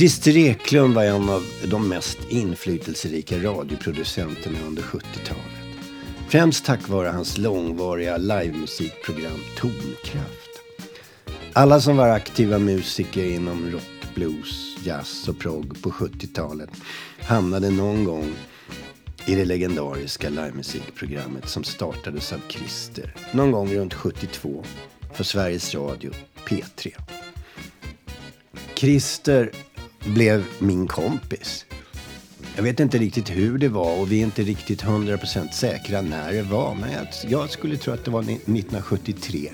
Christer Eklund var en av de mest inflytelserika radioproducenterna under 70-talet. Främst tack vare hans långvariga livemusikprogram Tonkraft. Alla som var aktiva musiker inom rock, blues, jazz och prog på 70-talet hamnade någon gång i det legendariska livemusikprogrammet som startades av Christer någon gång runt 72 för Sveriges Radio P3. Christer blev min kompis. Jag vet inte riktigt hur det var och vi är inte riktigt 100% säkra när det var. Men jag, jag skulle tro att det var 1973.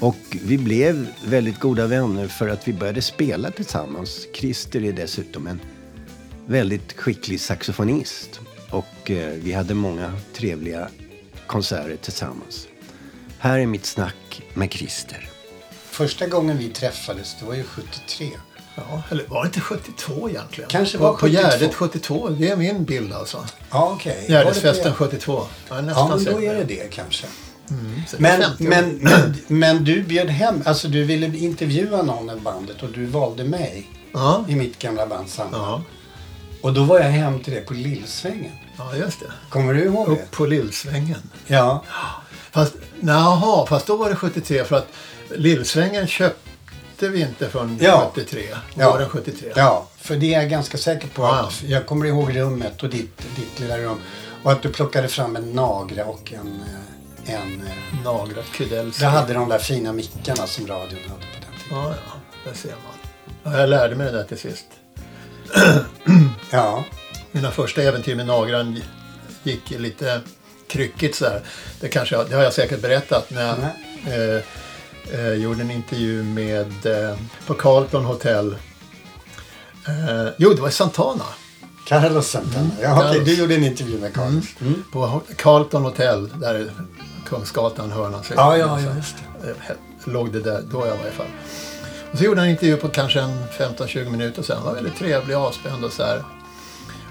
Och vi blev väldigt goda vänner för att vi började spela tillsammans. Christer är dessutom en väldigt skicklig saxofonist. Och eh, vi hade många trevliga konserter tillsammans. Här är mitt snack med Christer. Första gången vi träffades, det var ju 73. Ja, eller var det inte 72 egentligen? Kanske var på, 72. På Gärdet 72, det är min bild alltså. Ja, okej. Gärdesfesten 72. Jag är nästan Ja, men då är det det kanske. Är Men, 50 år. men, men, men du bjöd hem, alltså du ville intervjua någon i bandet och du valde mig Ja, i mitt gamla band Samba. ja, Och då var jag hem till det på Lillsvängen. ja, just det. Kommer du ihåg det? Upp på Lillsvängen. Ja. Fast, jaha, fast då var det 73 för att Lillsvängen köpte vi inte från Ja. 73. Ja. Var den 73? ja, för det är jag ganska säker på. Att jag kommer ihåg rummet och ditt, ditt lilla rum. Och att du plockade fram en Nagra och en... eh, en eh, Nagrat Kudells. jag hade de där fina mickarna som radion hade på den tiden. Ja, ja, där ser man. Ja, jag lärde mig det där till sist. Ja. Mina första äventyr med Nagran gick lite kryckigt så här. Det, kanske, jag- det har jag säkert berättat när jag eh, eh, gjorde en intervju med eh, på Carlton Hotel. Eh, jo, det var Santana. Carlos Santana. Ja, okej, Carlos. du gjorde en intervju med Carlos. Mm. På Ho- Carlton Hotel, där är Kungsgatan, hörnan. Så- Ja, ja, ja, just Eh, Låg det där, då jag var i alla fall. Och så gjorde han en intervju på kanske en 15-20 minuter sen. var väldigt trevlig, avspänd och så här.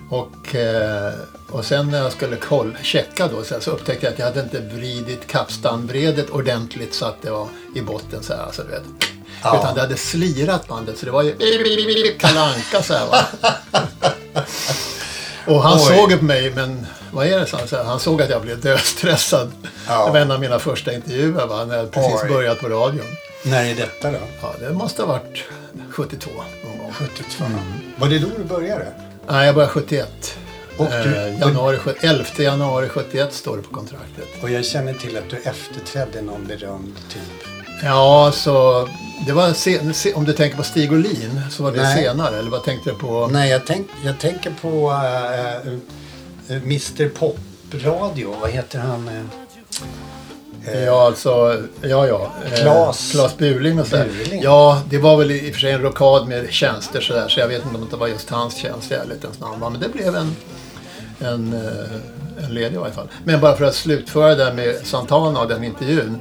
Och, eh, och sen när jag skulle koll, checka då så, så upptäckte jag att jag hade inte vridit kapstanbredet ordentligt så att det var i botten så här. Alltså, du vet. Ja. Utan det hade slirat bandet så det var ju Kalle Anka så här va. Och han Oj. såg på mig, men vad är det? han, så här, han såg att jag blev döstressad. Ja. Det var en av mina första intervjuer va, när jag precis Oj. börjat på radion. När är detta då? Ja, det måste ha varit 72 någon gång. 72. Var det då du började? Nej, jag började 71. Och du- eh, januari, sjut- 11 januari 71 står det på kontraktet. Och jag känner till att du efterträdde någon berömd typ. Ja, så det var sen, se, om du tänker på Stig Olin så var det Nej. senare. Eller vad tänkte du på? Nej, jag, tänk, jag tänker på uh, uh, Mr Pop-radio. Vad heter han? Eh? Ja, alltså, ja, ja. eh, Claes- Claes Burling och sådär. Burling. Ja, det var väl i och för sig en rockad med tjänster sådär. Så jag vet inte om det var just hans tjänst i ärlighetens namn. Men det blev en, en, eh, en ledig i varje fall. Men bara för att slutföra det där med Santana och den intervjun.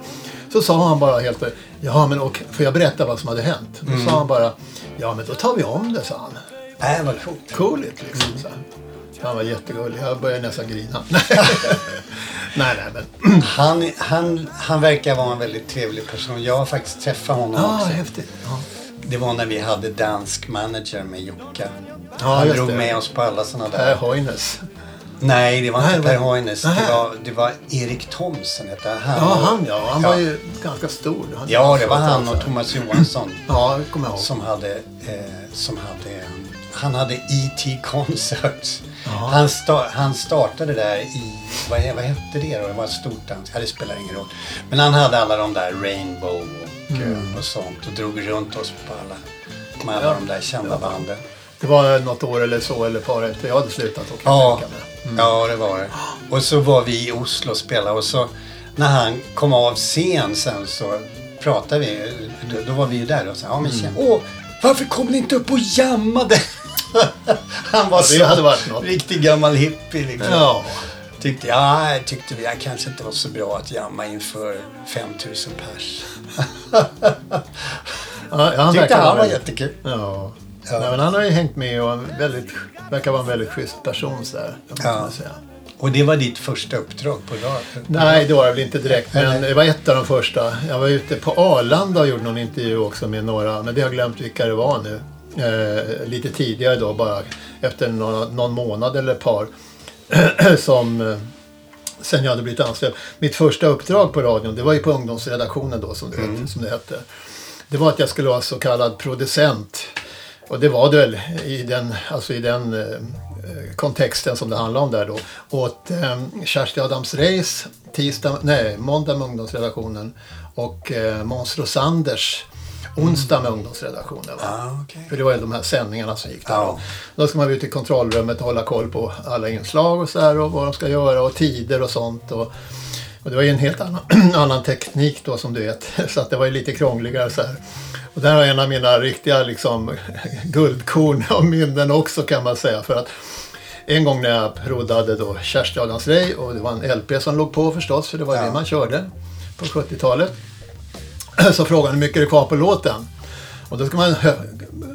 Så sa han bara helt Ja, men och, får jag berätta vad som hade hänt? Då sa han bara Ja, men då tar vi om det, sa han. Äh, vad coolt. Cooligt liksom. Så. här. Han var jättegullig. Jag började nästan grina. nej, nej, men. Han, han, han verkar vara en väldigt trevlig person. Jag har faktiskt träffat honom Ja, också. häftigt. Ja. Det var när vi hade dansk manager med Jocke. Ja, han drog det. med oss på alla sådana Per där. Hoynes. Nej, det var Nej, inte Per Hoynes. Det var, det var Erik Thomsen hette han. Ja, han ja. Han var ju ganska stor. Han Ja, det var han och. Thomas Johansson. Ja, kommer jag ihåg. som hade, eh, som hade, han hade E.T. Concerts. Ja. Han, sta, han startade där i, vad, vad hette det då? Det var ett stort dans. Ja, det spelar ingen roll. Men han hade alla de där Rainbow och, Mm. och sånt och drog runt oss på alla, med alla de där kända banden. Det var något år eller så, eller par efter jag hade slutat åka Ja, mig. ja, det var det. Och så var vi i Oslo och spelade och så när han kom av scen sen så pratade vi. Då, då var vi ju där och sa, ja men tjena, åh, varför kom ni inte upp och jammade? han var det så hade varit något. riktig gammal hippie liksom. Ja. Tyckte, ja, tyckte vi jag kanske inte var så bra att jamma inför 5000 pers. ja, han tyckte han var väldigt- jättekul. Ja. Ja. Nej, men han har ju hängt med och väldigt, verkar vara en väldigt schysst person så man Ja. Och det var ditt första uppdrag på radio? Nej, det var det väl inte direkt. Men det var ett av de första. Jag var ute på Arlanda och gjorde någon intervju också med några. Men det har jag glömt vilka det var nu. Eh, lite tidigare då, bara efter någon, någon månad eller ett par. som eh, sen jag hade blivit anställd. Mitt första uppdrag på radion, det var ju på ungdomsredaktionen då som det, hette, som det hette. Det var att jag skulle vara så kallad producent. Och det var det väl i den, alltså i den eh, kontexten som det handlar om där då. Åt eh, Kersti Adams Reis, tisdag, nej, måndag med ungdomsredaktionen och eh, Måns Rosanders onsdag med ungdomsredaktionen. Ah, okej. För det var ju de här sändningarna som gick där. Ja. Då ska man ut i kontrollrummet och hålla koll på alla inslag och så här och vad de ska göra och tider och sånt. Och, och det var ju en helt annan, annan teknik då som du vet. Så att det var ju lite krångligare så här. Och där har en av mina riktiga liksom guldkorn och minnen också kan man säga. För att en gång när jag proddade då Kersti Adams Rey och det var en LP som låg på förstås för det var Ja. det man körde på 70-talet. Så frågade hur mycket är det kvar på låten? Och då ska man,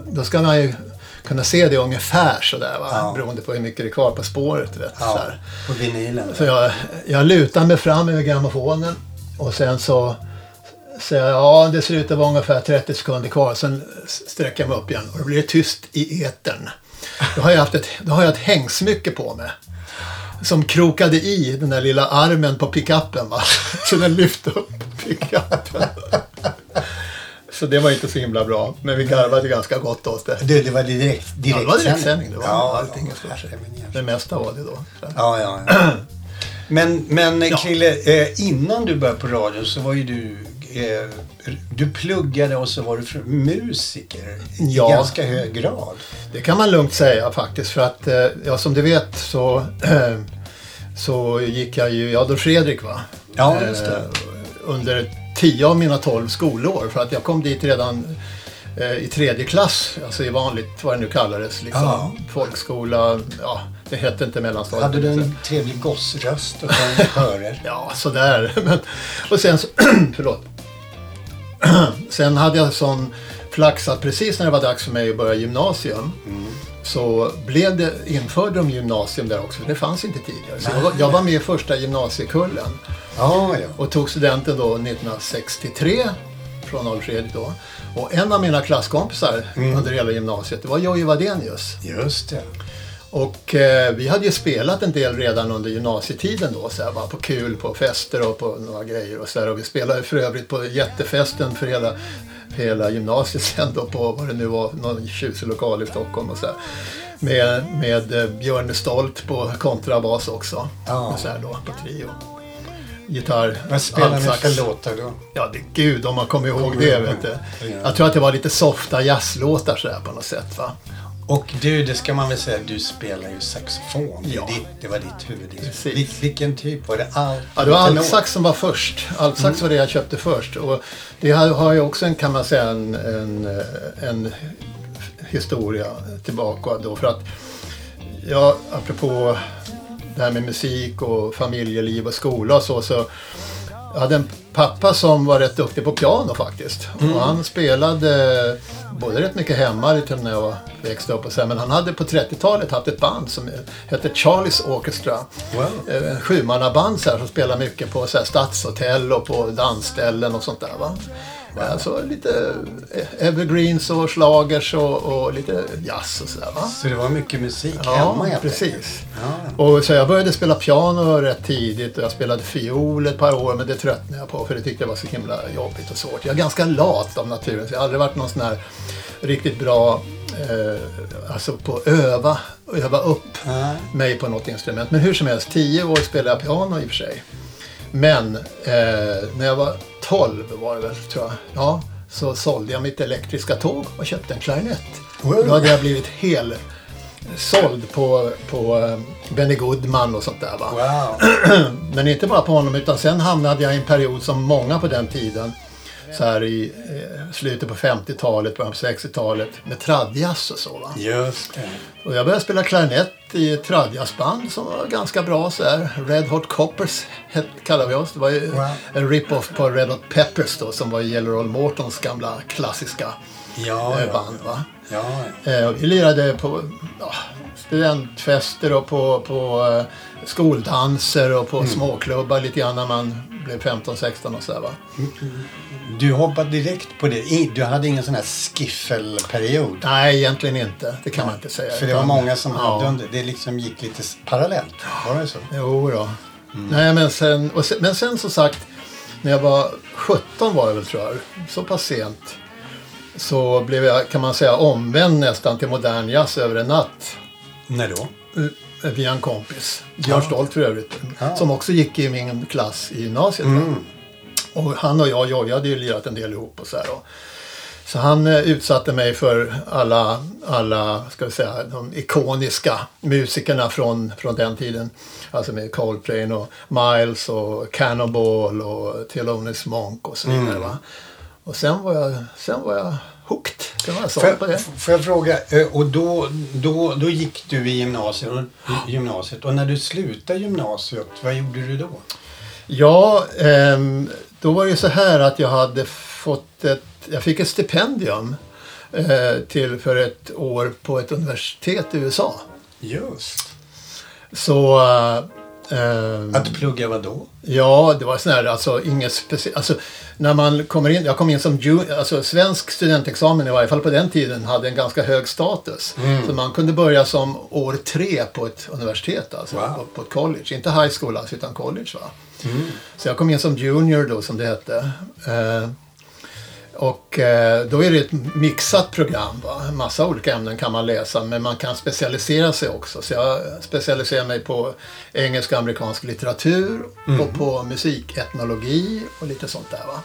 då ska man ju kunna se det ungefär sådär va? Ja. Beroende på hur mycket det är kvar på spåret. Vet, Ja, här. på vinylen. Så jag, jag lutar mig fram över grammofonen och sen så säger jag ja det ser ut att vara ungefär 30 sekunder kvar. Sen sträcker jag mig upp igen och då blir det tyst i etern. Då har jag, haft ett, då har jag ett hängsmycke på mig. Som krokade i den där lilla armen på pickuppen va. Så den lyfte upp pickuppen. Så det var inte så himla bra. Men vi garvade ganska gott åt det. Du, det var direkt, direkt Ja, det var direktsändning. Det var ja, allting ja, Det mesta var det då. Ja, ja, ja. Men, men Ja. Krille, eh, innan du började på radion så var ju du... Eh, du pluggade och så var du musiker Ja. i ganska hög grad. Det kan man lugnt säga faktiskt. För att, eh, ja, som du vet så, så gick jag ju i Adolf Fredrik va? Ja, just det. Eh, Under tio av mina tolv skolår. För att jag kom dit redan eh, i tredje klass. Alltså i vanligt, vad det nu kallades. Liksom, Ja. Folkskola, ja, det hette inte mellanstadiet. Hade du en trevlig gossröst och sjöng körer? Ja, sådär. Men, och sen så, förlåt. sen hade jag sån flax att precis när det var dags för mig att börja gymnasium så blev det, införde de gymnasium där också. Det fanns inte tidigare. Så jag, var, jag var med i första gymnasiekullen Ja, ja. och tog studenten då 1963 från Adolf Fredrik då. Och en av mina klasskompisar under hela gymnasiet, det var Jojje Wadenius. Just det. Och eh, vi hade ju spelat en del redan under gymnasietiden då, så här, bara på kul, på fester och på några grejer och så här. Och vi spelade för övrigt på jättefesten för hela, för hela gymnasiet sen då på vad det nu var, någon tjusig lokal i Stockholm och så här. Med, med eh, Björn Stolt på kontrabas också. Ja. Så här då, på trio. Gitarr, Vad spelar ni för låtar då? Ja, det, gud om man kommer ihåg det. Vet du. Jag tror att det var lite softa jazzlåtar så här på något sätt. Va? Och du, det ska man väl säga, du spelar ju saxofon. Ja. Det, det var ditt huvudinstrument. Vil, vilken typ? Var det allt? Ja, det var altsax som var först. Altsax var det jag köpte först. Och det har, har ju också en, kan man säga, en, en, en historia tillbaka då. För att, ja, apropå det här med musik och familjeliv och skola och så. så jag hade en pappa som var rätt duktig på piano faktiskt. Och han spelade både rätt mycket hemma lite när jag växte upp och här, Men han hade på 30-talet haft ett band som hette Charlies Orchestra. Wow. Eh, En sjumannaband som spelar mycket på så här, stadshotell och på dansställen och sånt där. Va? Alltså lite eh, evergreens och slagers och, och lite jazz och sådär. Va? Så det var mycket musik Ja, hemma helt precis. Ja. Och så jag började spela piano rätt tidigt och jag spelade fiol ett par år men det tröttnade jag på för det tyckte jag var så himla jobbigt och svårt. Jag är ganska lat av naturen så jag har aldrig varit någon sån här riktigt bra eh, alltså på att öva, öva upp Nej. mig på något instrument. Men hur som helst, tio år spelade jag piano i och för sig. Men eh, när jag var 12 var det väl, tror jag. Ja, så sålde jag mitt elektriska tåg och köpte en klarinett. Wow. Då hade jag blivit hel såld på, på eh, Benny Goodman och sånt där. Va? Wow. Men inte bara på honom utan sen hamnade jag i en period som många på den tiden. Så här i eh, slutet på 50-talet, början på 60-talet med tradjazz och så. Va? Just det. Och jag började spela klarinett i ett tradjazzband som var ganska bra. Så här. Red Hot Coppers kallar vi oss. Det var ju Wow. en rip-off på Red Hot Peppers då, som var Yellow Roll Mortons gamla klassiska Ja, eh, ja. band. Va? ja. Eh, och vi lirade på ja, studentfester och på, på eh, skoldanser och på Mm. småklubbar lite grann när man blev 15-16 och sådär va. Du hoppade direkt på det. Du hade ingen sån här skiffelperiod. Nej, egentligen inte. Det kan man inte säga. För det var många som ja. hade under. Det liksom gick lite parallellt. Var det så? Jo då. Nej, men sen, sen, men sen som sagt, när jag var 17 var jag väl tror jag, så pass sent. Så blev jag, kan man säga, omvänd nästan till modern jazz över en natt. När då? Via en kompis. Björn Stolt för övrigt. Ja. Som också gick i min klass i gymnasiet. va. Och han och jag, jag, hade ju lirat en del ihop och så här. Och, så han eh, utsatte mig för alla, alla ska vi säga, de ikoniska musikerna från, från den tiden. Alltså med Coltrane och Miles och Cannonball och Thelonious Monk och så vidare. Va? Och sen var jag, sen var jag hooked. Var Får på det. får jag fråga, eh, och då, då, då gick du i gymnasiet och, gymnasiet och när du slutade gymnasiet, vad gjorde du då? Ja, ehm, då var det så här att jag hade fått ett, jag fick ett stipendium eh, till för ett år på ett universitet i USA. Just. Så eh, Att plugga vad då? Ja, det var sån här, alltså inget speciellt. Alltså, när man kommer in, jag kom in som ju, alltså svensk studentexamen i varje fall på den tiden hade en ganska hög status. Så man kunde börja som år tre på ett universitet, alltså Wow. på, på ett college. Inte high school alltså, utan college. Va? Så jag kom in som junior då, som det hette. Eh, och eh, då är det ett mixat program. Va? En massa olika ämnen kan man läsa men man kan specialisera sig också. Så jag specialiserar mig på engelsk och amerikansk litteratur och på musiketnologi och lite sånt där. Va?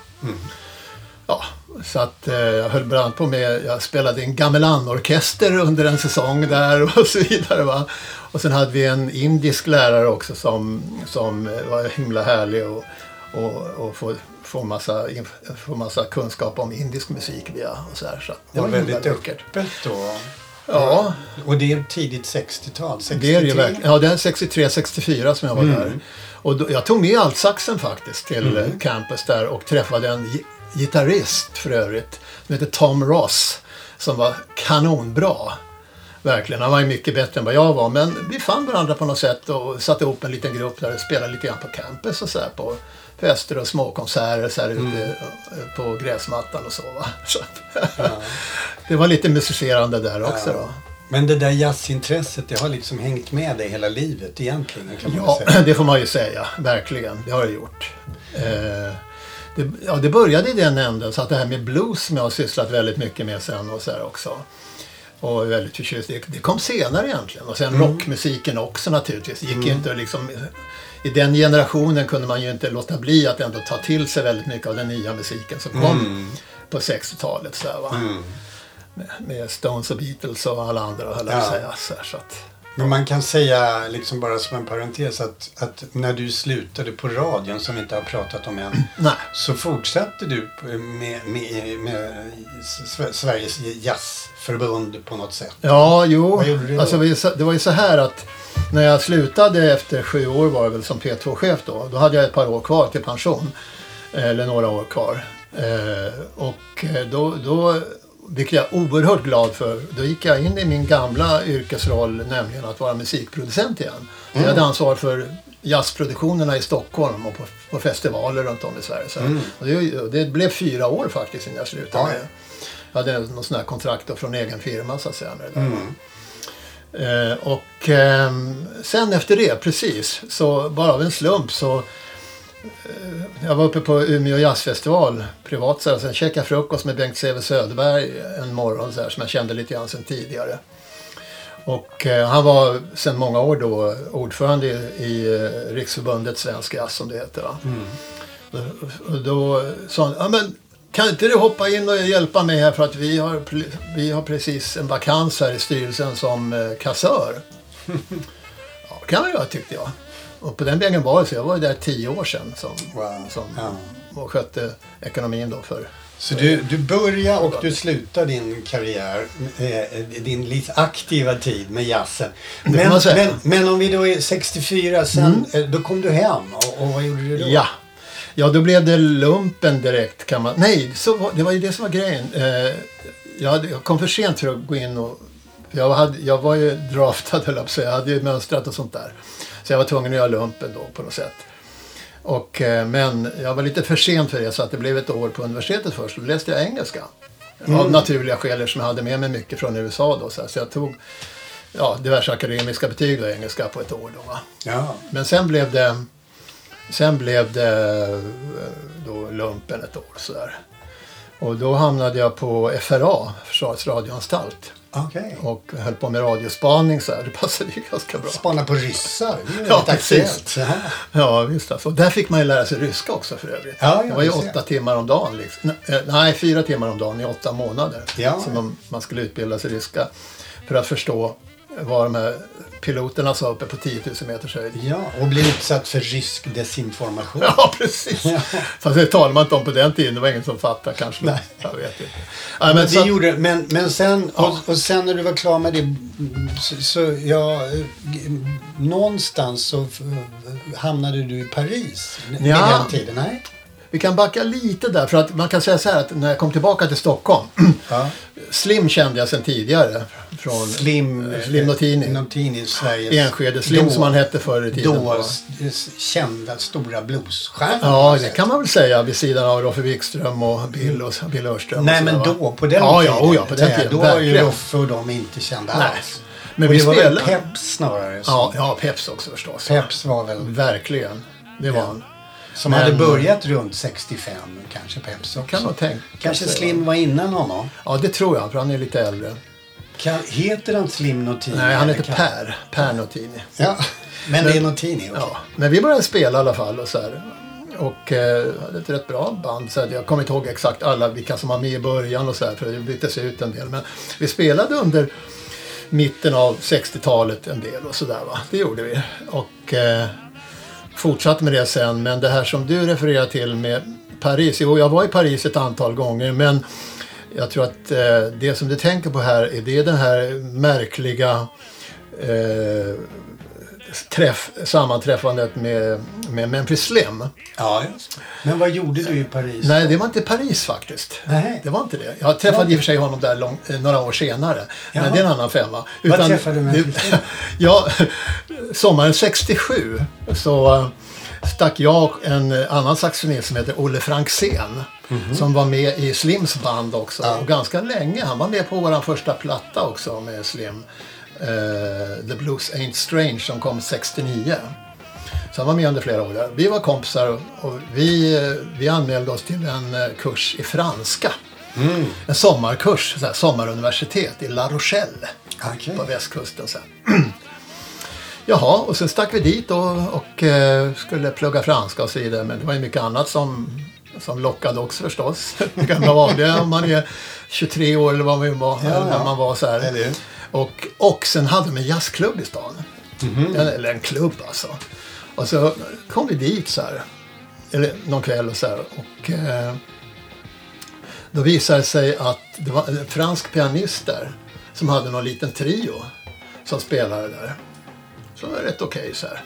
Ja, så att eh, jag höll bland annat på med, jag spelade i en gamelan-orkester under en säsong där och så vidare. Va? Och sen hade vi en indisk lärare också som, som var himla härlig och, och, och få, få, massa, få massa kunskap om indisk musik via och så här. Så Det var väldigt öppet då. Ja, Och det är tidigt 60-tal? 63? det är det ju verkligen. Ja, det är 63-64 som jag var där. Och då, jag tog med altsaxen faktiskt till eh, campus där och träffade en gi- gitarrist för övrigt. Som heter Tom Ross. Som var kanonbra. Verkligen. Han var ju mycket bättre än vad jag var. Men vi fann varandra på något sätt och satte ihop en liten grupp där och spelade lite grann på campus och så här på fester och småkonserter så här ute eh, på gräsmattan och så. Va? så att, det var lite musicerande där också då. Men det där jazzintresset, det har liksom hängt med dig hela livet egentligen kan man Ja, säga. det får man ju säga. Verkligen. Det har det gjort. Eh, det, ja, det började i den änden. Så att det här med blues som jag har sysslat väldigt mycket med sen och så här också. Och är väldigt förtjust. Det, kom senare egentligen. Och sen rockmusiken också naturligtvis. Det gick ju inte att liksom... I den generationen kunde man ju inte låta bli att ändå ta till sig väldigt mycket av den nya musiken som kom på 60-talet. Så här, va? Med, med Stones och Beatles och alla andra höll jag säga. Så, här, så att, Men man kan säga, liksom bara som en parentes, att, att när du slutade på radion, som vi inte har pratat om än, nej. så fortsatte du med, med, med Sveriges jazzförbund på något sätt. Ja, jo. Alltså, det var ju så här att när jag slutade efter sju år var det väl som P2-chef då. Då hade jag ett par år kvar till pension. Eller några år kvar. Eh, och eh, då, då, vilket jag är oerhört glad för, då gick jag in i min gamla yrkesroll, nämligen att vara musikproducent igen. Så Jag hade ansvar för jazzproduktionerna i Stockholm och på, på festivaler runt om i Sverige. Så och det, det blev fyra år faktiskt innan jag slutade. Ja, Jag hade någon sån här kontrakt från egen firma så att säga. Med det där. Eh, och ehm, sen efter det, precis, så bara av en slump så eh, jag var uppe på Umeå jazzfestival privat så här, sen käkade jag frukost med Bengt Säve Söderberg en morgon så här, som jag kände lite grann sen tidigare. Och eh, han var sedan många år då ordförande i, i eh, Riksförbundet Svensk Jazz som det heter. Och, och då sa han, ja, men kan inte du hoppa in och hjälpa mig här för att vi har, vi har precis en vakans här i styrelsen som eh, kassör. ja, kan man göra tyckte jag. Och på den vägen var det så. Jag var ju där tio år sedan som, Wow. som Ja. och skötte ekonomin då för Så du, du börjar och du slutar din karriär, eh, din lite aktiva tid med jazzen. Men, men, men om vi då är 64, sen, eh, då kom du hem och, och vad gjorde du då? Ja. Ja, då blev det lumpen direkt kan man... Nej, så var, det var ju det som var grejen. Eh, jag, hade, jag kom för sent för att gå in och... Jag, hade, jag var ju draftad, höll jag. Jag hade ju mönstrat och sånt där. Så jag var tvungen att göra lumpen då på något sätt. Och, eh, men jag var lite för sent för det så att det blev ett år på universitetet först. Då läste jag engelska. Av naturliga skäl som jag hade med mig mycket från USA då. Så, här. så jag tog ja, diverse akademiska betyg då, i engelska på ett år. Då, va? Ja. Men sen blev det, sen blev det eh, då lumpen ett år sådär. Och då hamnade jag på FRA, Försvarets radioanstalt. Okej. Och höll på med radiospaning så här. Det passade ju ganska bra. Spana på ryssar. Det är Ja, precis. Ja. Visst alltså. Och där fick man ju lära sig ryska också för övrigt. Ja, det var ju åtta timmar om dagen. Liksom. Nej, Nej, fyra timmar om dagen i åtta månader. Ja. Som man skulle utbilda sig ryska. För att förstå vad de här piloterna sa uppe på 10 000 meters höjd. ja, och bli utsatt för rysk desinformation. Ja, precis. Fast det talade man inte om på den tiden. Det var ingen som fattade kanske. Nej. Jag vet inte. Ja, men Men, så, det gjorde, men, men sen, Ja. och, och sen när du var klar med det, så, så ja, någonstans så hamnade du i Paris vid Ja. den tiden. Nej? Vi kan backa lite där. För att man kan säga så här att när jag kom tillbaka till Stockholm. Ja. Slim kände jag sedan tidiare. Från Slim, Slim Notini. Notini, Sveriges Enskede Slim då, som han hette förr i tiden. då kända stora bluesstjärnor. Ja, det kan man väl säga vid sidan av Roffe Wikström och Bill, och, Bill Örström. Nej, men va? då, på den ja, tiden. Ja, ja, på den tiden. Då var ju. Roffe och de inte kända Nej. alls. Men och vi det var väl spelade. Peps snarare. som- Ja, ja, Peps också förstås. Peps var väl... Verkligen. Det var han. Som Men- hade börjat runt 65 kanske Peps också. Kan nog tänka Kanske sig, Slim var innan honom. Ja, det tror jag, för han är lite äldre. Kan, heter han Slim Notini? Nej, han heter kan- Per. Per Notini. Ja, men, Men- det är Notini. okej. Ja, men vi började spela i alla fall och så här. Och eh, hade ett rätt bra band. Så att jag kommer inte ihåg exakt alla vilka som var med i början och så här, för det byttes ut en del. Men vi spelade under mitten av 60-talet en del och sådär va. Det gjorde vi. Och eh, fortsatt med det sen. Men det här som du refererar till med Paris. Jo, jag var i Paris ett antal gånger men jag tror att eh, det som du tänker på här är det den här märkliga eh, träff, sammanträffandet med, med Memphis Slim. Ja. Men vad gjorde du i Paris? Nej, det var inte Paris faktiskt. Nej. Det var inte det. Jag träffade i och för sig honom där lång, eh, några år senare. Jaha. Men det är en annan femma. Vad träffade du Memphis Slim? Ja, sommaren 67 så eh, stack jag och en annan saxofonist som heter Olle Franksén. Som var med i Slims band också. Ja. Och ganska länge. Han var med på vår första platta också med Slim. Eh, The Blues Ain't Strange som kom 69. Så han var med under flera år där. Vi var kompisar och, vi, eh, vi anmälde oss till en eh, kurs i franska. En sommarkurs, så här, sommaruniversitet i La Rochelle Okej. på västkusten sen. Jaha, och sen stack vi dit och, och eh, skulle plugga franska och så vidare. Men det var ju mycket annat som, som lockade också förstås. Det gamla vanliga om man är 23 år eller vad man var, Ja, när ja. man var så här. Och, och sen hade de en jazzklubb i stan. Mhm. Eller, eller en klubb alltså. Och så kom vi dit så här. Eller någon kväll och så här. Och eh, då visade det sig att det var en fransk pianist där. Som hade någon liten trio. Som spelade där. Så det var rätt okej så här.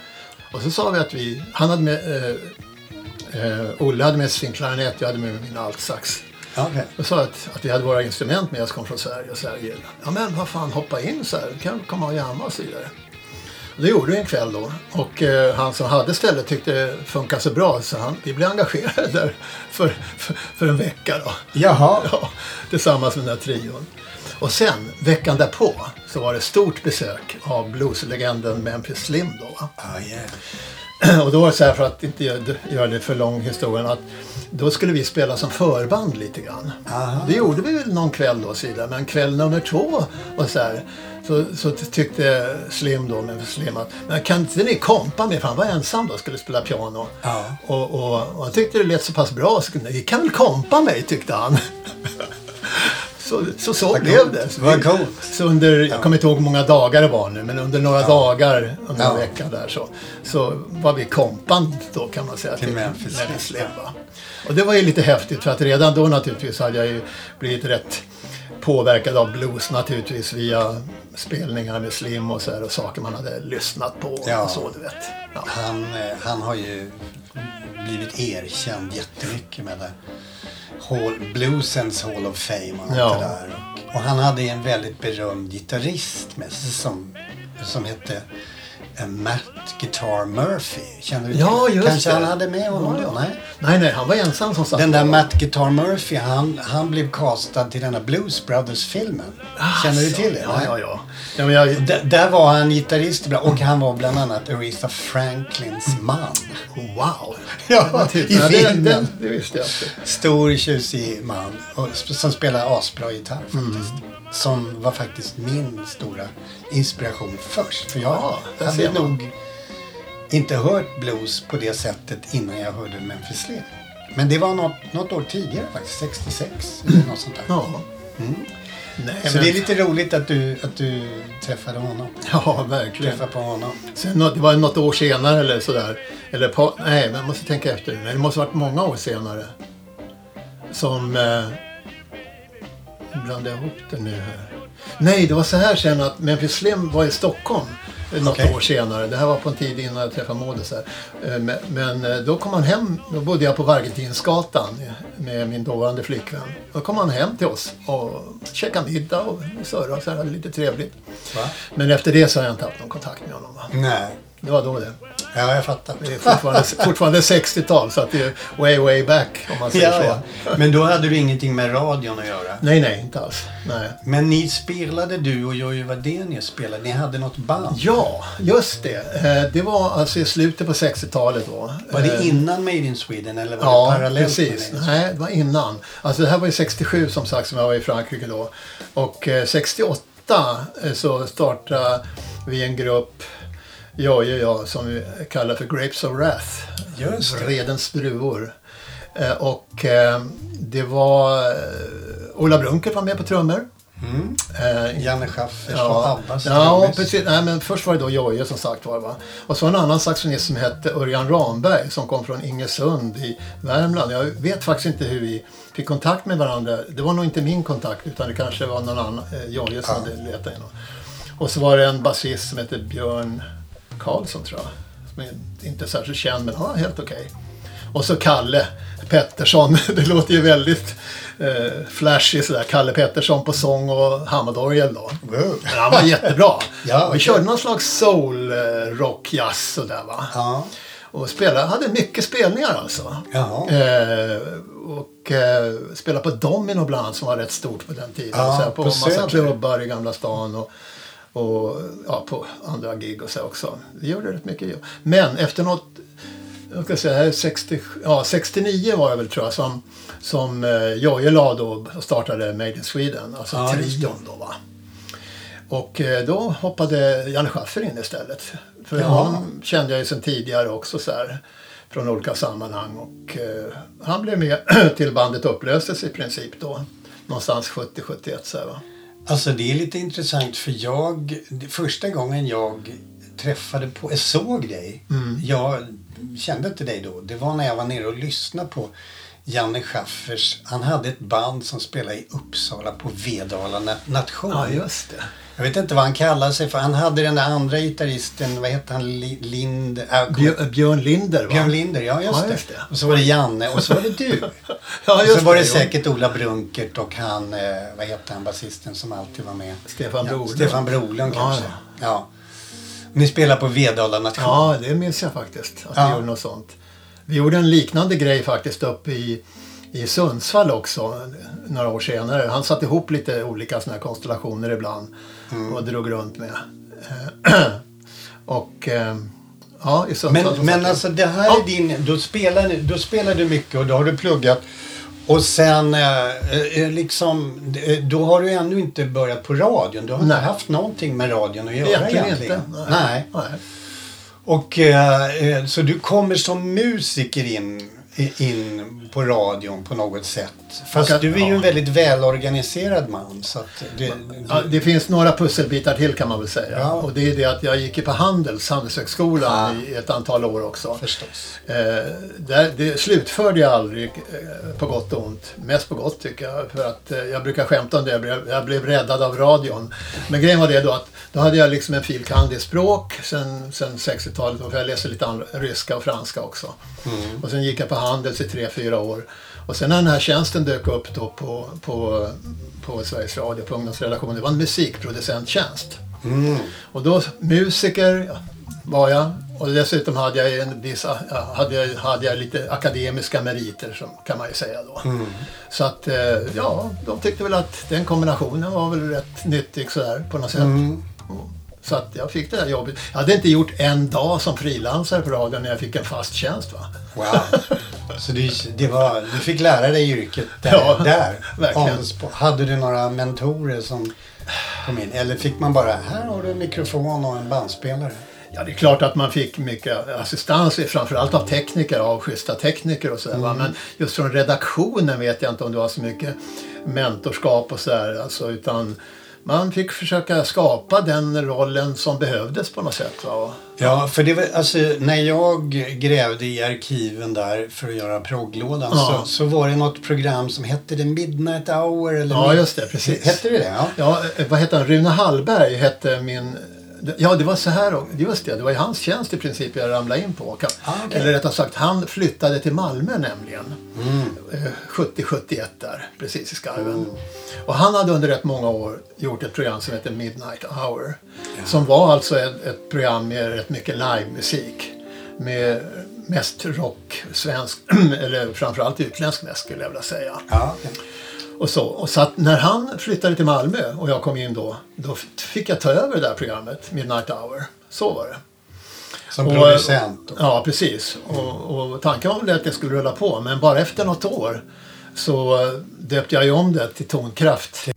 Och så sa vi att vi, han hade med, eh, eh, Olle hade med sin klarinett, jag hade med min altsax. Okej. Jag sa att, att vi hade våra instrument med oss, kom från Sverige. Och så här, ja men vad fan, hoppa in så här, kan komma och jamma och så vidare. Och det gjorde vi en kväll då. Och eh, han som hade stället tyckte det funkade så bra så han, vi blev engagerade där för, för, för en vecka då. Jaha. Ja, tillsammans med den här trion. Och sen, veckan därpå, så var det stort besök av blueslegenden Memphis Slim då. Va? Ah, yeah. Och då var det så här, för att inte gö- göra det för lång historien, att då skulle vi spela som förband lite grann. Aha. Det gjorde vi väl någon kväll då vidare, men kväll nummer två och så här, så, så tyckte Slim då, med Slim att, men kan inte ni kompa med, för han var ensam då och skulle spela piano. Ja. Och, och, och han tyckte det lät så pass bra, så ni kan väl kompa mig, tyckte han. Så, så, blev det. Så, vi- så under, jag kommer inte ihåg hur många dagar det var nu, men under några dagar under en Ja. vecka där så, så var vi kompan då kan man säga Till till Memphis. Memphis. Och det var ju lite häftigt för att redan då naturligtvis hade jag ju blivit rätt påverkad av blues naturligtvis via spelningar med Slim och så här och saker man hade lyssnat på Ja. och så du vet. Ja. Han, eh, han har ju blivit erkänd jättemycket med det. Hall, bluesens Hall of Fame och allt Ja. det där. Och, och han hade en väldigt berömd gitarrist med sig som, som hette Matt Guitar Murphy. Känner du till? Ja, just Kanske det. han hade med honom Ja, då? Nej. Nej, nej, han var ensam som sagt. Den där Matt Guitar Murphy, han, han blev castad till den här Blues Brothers-filmen. Känner du till det? Ah, Ja, ja, ja. ja men jag, D- där var han gitarrist och han var bland annat Aretha Franklins man. wow. Ja, i filmen. filmen. Den, det visste jag inte. Stor tjusig man och, som spelar asbra gitarr Mm. Som var faktiskt min stora inspiration först. För jag Ja, hade nog inte hört blues på det sättet innan jag hörde Memphis Slim. Men det var något, något år tidigare faktiskt, 66 eller något sånt där. Ja. Nej, Så men, det är lite roligt att du, att du träffade honom. Ja, verkligen. Träffade på honom. Sen, det var något år senare eller sådär. Eller på, nej, men jag måste tänka efter. Nej, det måste ha varit många år senare. Som... Eh, blandade jag ihop det nu här. Nej, det var så här sen att Memphis Slim var i Stockholm eh, något Okej. år senare. Det här var på en tid innan jag träffade så här. Eh, Men, eh, då kom han hem. Då bodde jag på Vargetinsgatan med min dåvarande flickvän. Då kom han hem till oss och käkade middag och surrade och så här, lite trevligt. Va? Men efter det så har jag inte haft någon kontakt med honom. Va? Nej. Det var då det. Ja, jag fattar. Det är fortfarande, fortfarande 60-tal så att det är way way back om man säger Ja, så. ja. Men då hade du ingenting med radion att göra? Nej, nej, inte alls. Nej. Men ni spelade, du och Jojje Wadenius spelade, ni hade något band? Ja, just det. Eh, Det var alltså i slutet på 60-talet då. Var det Eh, innan Made in Sweden eller var det Ja, parallellt med precis. Nej, det var innan. Alltså det här var ju 67 som sagt som jag var i Frankrike då. Och eh, 68 eh, så startade vi en grupp, jag och jag, som vi kallar för Grapes of Wrath. Just det. Vredens druvor. Eh, Och eh, det var... eh, Ola Brunkert var med på trummor. Mm. Eh, Janne Schaffers Ja, och Abbas ja precis. Nej, men först var det då Jojje som sagt var. Va? Och så en annan saxonist som hette Örjan Ramberg som kom från Ingesund i Värmland. Jag vet faktiskt inte hur vi fick kontakt med varandra. Det var nog inte min kontakt utan det kanske var någon annan, eh, Jojje som hade letat in. Och så var det en basist som hette Björn Karlsson tror jag. Som är inte särskilt känd men han var helt okej. Och så Kalle Pettersson. Det låter ju väldigt eh, flashy sådär. Kalle Pettersson på sång och hammondorgel då. Wow. Men han var jättebra. Ja, och vi körde någon slags soul, rock, jazz sådär va. Ja. Och spelade, hade mycket spelningar alltså. Eh, och eh, spelade på Domino bland annat som var rätt stort på den tiden. Ja, så här, på på massa klubbar i Gamla stan och, och ja, på andra gig och så också. Vi gjorde rätt mycket jobb. Men efter något, jag ska säga, här är 60, ja, 69 var det väl tror jag som, som eh, Jojje la då och startade Made in Sweden. Alltså Ja, trion då va. Och eh, då hoppade Janne Schaffer in istället. För Ja. honom kände jag ju sedan tidigare också så här. Från olika sammanhang. Och eh, han blev med till bandet upplöstes i princip då. Någonstans 70-71 så här va. Alltså det är lite intressant för jag, första gången jag träffade på, såg dig, Mm. jag kände inte dig då. Det var när jag var nere och lyssnade på Janne Schaffers, han hade ett band som spelade i Uppsala på Vedala Na- nation. Ja, just det. Jag vet inte vad han kallade sig för. Han hade den där andra gitarristen, vad hette han, Li- Lind... Äh, Björ, Björn Linder va? Björn Linder, ja just, Ja, just det. Och så var det Janne och så var det du. Ja, och just så var det det, säkert Ola Brunkert och han, eh, vad hette han, basisten som alltid var med? Stefan ja, Brolund. Stefan Brolund Ja, kanske. ja. Ja. Ni spelar på Vedala nation. Ja, det minns jag faktiskt. Att vi Ja. gjorde något sånt. Vi gjorde en liknande grej faktiskt uppe i, i Sundsvall också. Några år senare. Han satte ihop lite olika såna här konstellationer ibland. Mm. Och drog runt med. Och eh, ja, i Sundsvall. Men, men alltså det här Ja. är din, då spelar, då spelar du mycket och då har du pluggat. Och sen eh, eh, liksom, då har du ännu inte börjat på radion. Du har inte Nej. haft någonting med radion att göra Egentligen egentligen. inte. Nej. Nej. Och eh, eh, så du kommer som musiker in, in på radion på något sätt. Fast att- du är ju ja. en väldigt välorganiserad man. Så att det, Ja, det finns några pusselbitar till kan man väl säga. Ja. Och det är det att jag gick ju på Handels, Handelshögskolan i ett antal år också. förstås. Eh, där, det slutförde jag aldrig eh, på gott och ont. Mest på gott tycker jag. För att eh, jag brukar skämta om det. Jag blev, jag blev räddad av radion. Men grejen var det då att då hade jag liksom en filkand i språk sen, sen 60-talet. För jag läste lite andra, ryska och franska också. Och sen gick jag på Handels i tre, fyra år. Och sen när den här tjänsten dök upp då på, på, på Sveriges Radio, på ungdomsredaktionen. Det var en musikproducenttjänst. Mm. Och då musiker, var jag. Och dessutom hade jag, en viss, hade, jag, hade jag lite akademiska meriter som, kan man ju säga då. Så att eh, ja, de tyckte väl att den kombinationen var väl rätt nyttig sådär på något sätt. Så att jag fick det där jobbet. Jag hade inte gjort en dag som frilansare på radion när jag fick en fast tjänst. Va? Wow. Så du, det var, du fick lära dig yrket där? Ja, där. verkligen. Hade du några mentorer som kom in? Eller fick man bara, här har du en mikrofon och en bandspelare? Ja, det är klart att man fick mycket assistans, framförallt av tekniker, av schyssta tekniker och sådär. va. Men just från redaktionen vet jag inte om det var så mycket mentorskap och sådär. Alltså, utan man fick försöka skapa den rollen som behövdes på något sätt. Va? Ja, för det var, alltså, när jag grävde i arkiven där för att göra progglådan Ja. så, så var det något program som hette The Midnight Hour. Eller Ja, just det, precis. Hette det det? Ja. Ja, eh, vad hette han? Rune Hallberg hette min... Ja, det var så här. Just det, det var i hans tjänst i princip jag ramlade in på. Ah, okej. Eller rättare sagt, han flyttade till Malmö nämligen. Mm. Eh, 70-71 där, precis i skarven. Och han hade under rätt många år gjort ett program som heter Midnight Hour. Som var alltså ett, ett program med rätt mycket livemusik. Med mest rock, svensk, eller framförallt utländsk mest skulle jag vilja säga. Ja, okej. Och så, och så när han flyttade till Malmö och jag kom in då, då fick jag ta över det där programmet, Midnight Hour. Så var det. Som Och- producent. Ja, precis. Och, och tanken var väl att jag skulle rulla på, men bara efter något år så döpte jag ju om det till Tonkraft.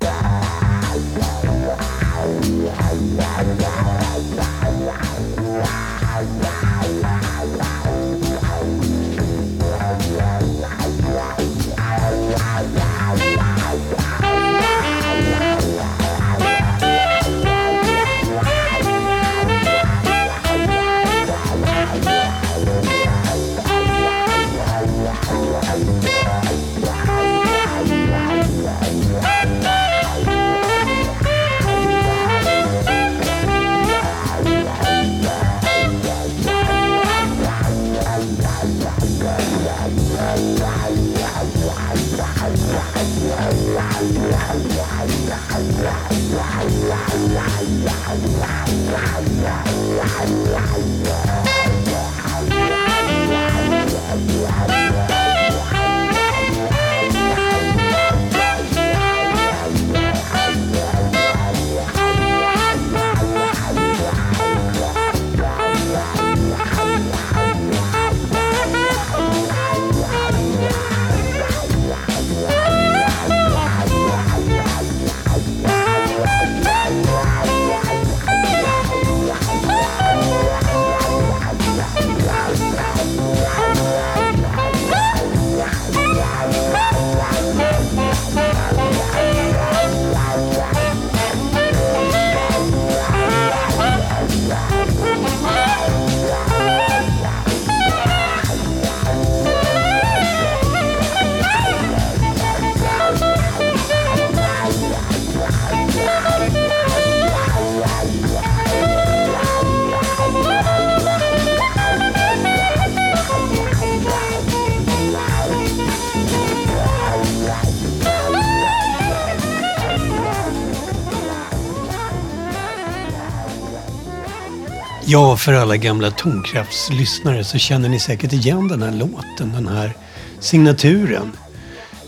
Ja, för alla gamla tonkraftslyssnare så känner ni säkert igen den här låten, den här signaturen.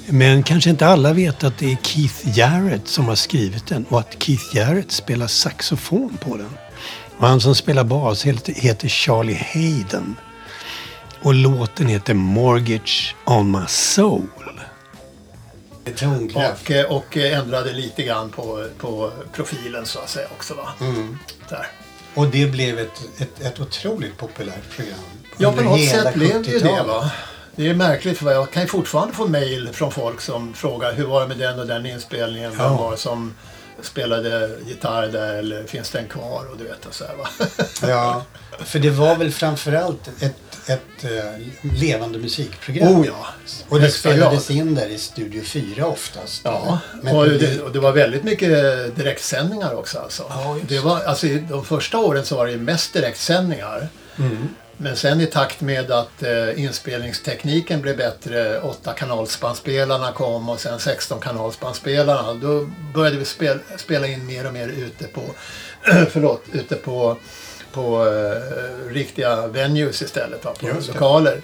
Men kanske inte alla vet att det är Keith Jarrett som har skrivit den och att Keith Jarrett spelar saxofon på den. Och han som spelar bas heter, Charlie Hayden. Och låten heter Mortgage on my soul. Och, eh, och eh, ändrade lite grann på, på profilen så att säga också. Va? Mm. Där. Och det blev ett, ett, ett otroligt populärt program. Ja, på något sätt blev det ju det. 70-talet. Va? Det är märkligt för jag kan ju fortfarande få mejl från folk som frågar hur var det med den och den inspelningen? Vem Ja. var det som spelade gitarr där eller finns den kvar? Och du vet och så här, va? Ja, för det var väl framförallt ett, ett eh, levande musikprogram. oh ja! Och det spelades in där i Studio 4 oftast. Ja, och det- och det var väldigt mycket direktsändningar också. Alltså. Ja, det var, alltså, de första åren så var det mest direktsändningar. Mm. Men sen i takt med att eh, inspelningstekniken blev bättre, 8-kanalsbandspelarna kom och sen 16-kanalsbandspelarna, då började vi spel, spela in mer och mer ute på, förlåt, ute på, på eh, riktiga venues istället, va? på lokaler.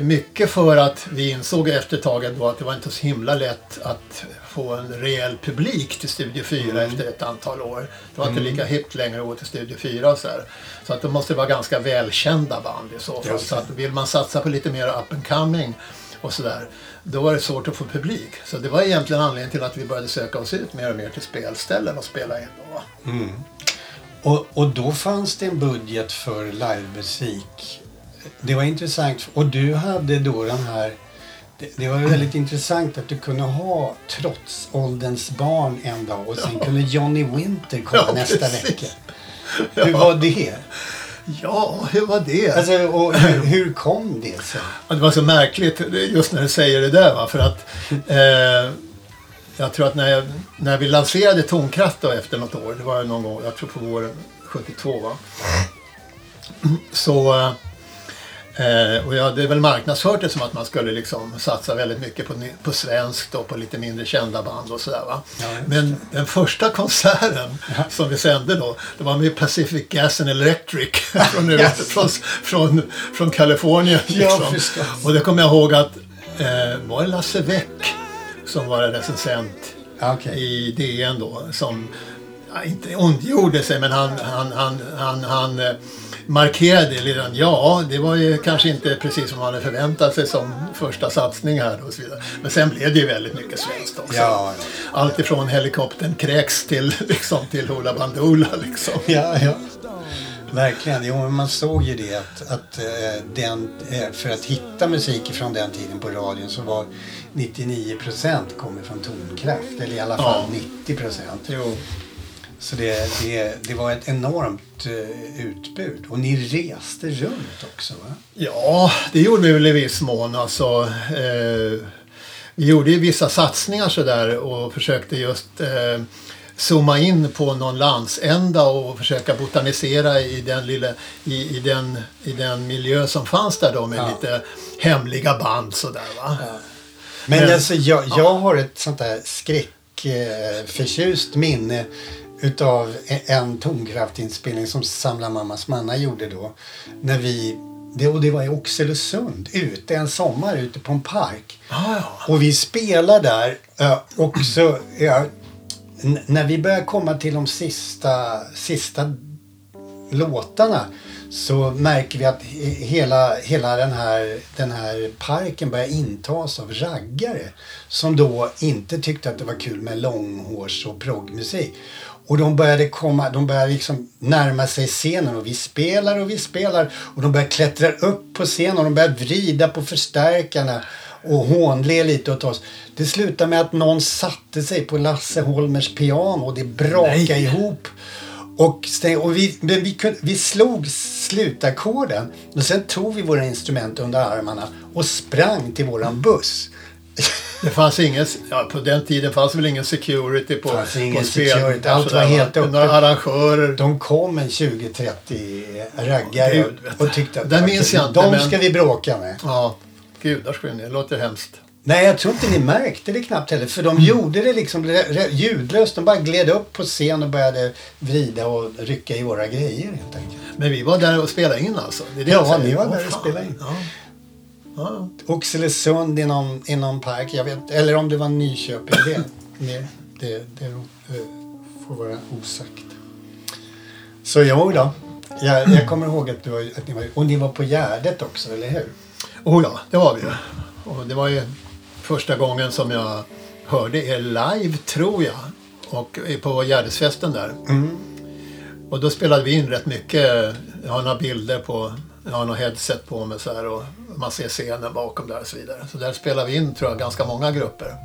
Mycket för att vi insåg efter ett tag att det var inte så himla lätt att få en rejäl publik till Studio 4 Mm. efter ett antal år. Det var inte lika hippt längre att gå till Studio 4 och så här. Så att det måste vara ganska välkända band i så fall. Så att vill man satsa på lite mer up and coming och sådär, då var det svårt att få publik. Så det var egentligen anledningen till att vi började söka oss ut mer och mer till spelställen och spela in. Då, va? Och, och då fanns det en budget för livemusik. Det var intressant. Och du hade då den här... Det, det var väldigt intressant att du kunde ha trots ålderns barn en dag och sen kunde Johnny Winter komma Ja, nästa precis. vecka. Hur var det? Ja, hur var det? Alltså, och hur, hur kom det sig? Ja, det var så märkligt just när du säger det där. Va? För att eh, jag tror att när, jag, när vi lanserade Tonkraft då efter något år, det var någon gång, jag tror på våren 72 va. Så, eh, och jag hade väl marknadsfört det som att man skulle liksom satsa väldigt mycket på, på svenskt och på lite mindre kända band och sådär va. Ja, Men den första konserten som vi sände då, det var med Pacific Gas and Electric från, Yes. från, från, från Kalifornien. Ja, Liksom. förstås. Och det kommer jag ihåg att eh, var det Lasse Wäck som var recensent Ja, Okej. i DN då som ja, inte ondgjorde sig men han, han, han, han, han eh, markerade redan, ja det var ju kanske inte precis som man hade förväntat sig som första satsning här och så vidare. Men sen blev det ju väldigt mycket svenskt också. Ja, ja. Allt ifrån helikoptern kräks till, liksom, till Hoola Bandoola liksom. Ja, ja. Verkligen. Jo, men man såg ju det att, att eh, den, eh, för att hitta musik från den tiden på radion så var 99 procent kommer från tonkraft. Eller i alla fall Ja. 90 procent. Så det, det, det var ett enormt eh, utbud. Och ni reste runt också va? Ja, det gjorde vi väl i viss mån. Alltså, eh, vi gjorde ju vissa satsningar sådär och försökte just eh, zooma in på någon landsända och försöka botanisera i den, lilla, i, i den, i den miljö som fanns där då med Ja. lite hemliga band sådär va. Men Men- alltså, jag, jag har ett sånt där skräckförtjust förtjust minne utav en tonkraftinspelning som Samla Mammas Manna gjorde då. När vi, det, och det var i Oxelösund, ute en sommar ute på en park. Ah, ja. Och vi spelar där eh, och så, ja, när vi börjar komma till de sista, sista låtarna så märker vi att he- hela, hela den, här, den här parken börjar intas av raggare som då inte tyckte att det var kul med långhårs och proggmusik. Och de började komma, de började liksom närma sig scenen och vi spelar och vi spelar och de börjar klättra upp på scenen och de börjar vrida på förstärkarna och hånle lite åt oss. Det slutar med att någon satte sig på Lasse Holmers piano och det brakade Nej. ihop. Och, och vi, men vi, kunde, vi slog slutackorden och sen tog vi våra instrument under armarna och sprang till våran buss. Det fanns ingen, ja, på den tiden fanns väl ingen security på, Fanns ingen på spel- security, allt var va? helt öppet. Några arrangörer. De kom en 20-30 raggare vet och tyckte att det minns jag inte, de men- ska vi bråka med. Ja, gudars skymning. Det låter hemskt. Nej, jag tror inte ni märkte det knappt heller. För de gjorde det liksom ljudlöst. De bara gled upp på scen och började vrida och rycka i våra grejer helt enkelt. Men vi var där och spelade in alltså? Det det Ja, ni var där och spelade in. Ja. Ja. Oxelösund i någon, i någon park. Jag vet, eller om det var Nyköping. Det, det, det, det eh, får vara osagt. Så jo då. Jag, jag kommer ihåg att, du var, att ni var... Och ni var på Gärdet också, eller hur? Oh ja, det var vi ju. Och det var ju första gången som jag hörde er live, tror jag. Och på Gärdesfesten där. Och då spelade vi in rätt mycket. Jag har några bilder på, jag har några headset på mig så här och man ser scenen bakom där och så vidare. Så där spelade vi in, tror jag, ganska många grupper.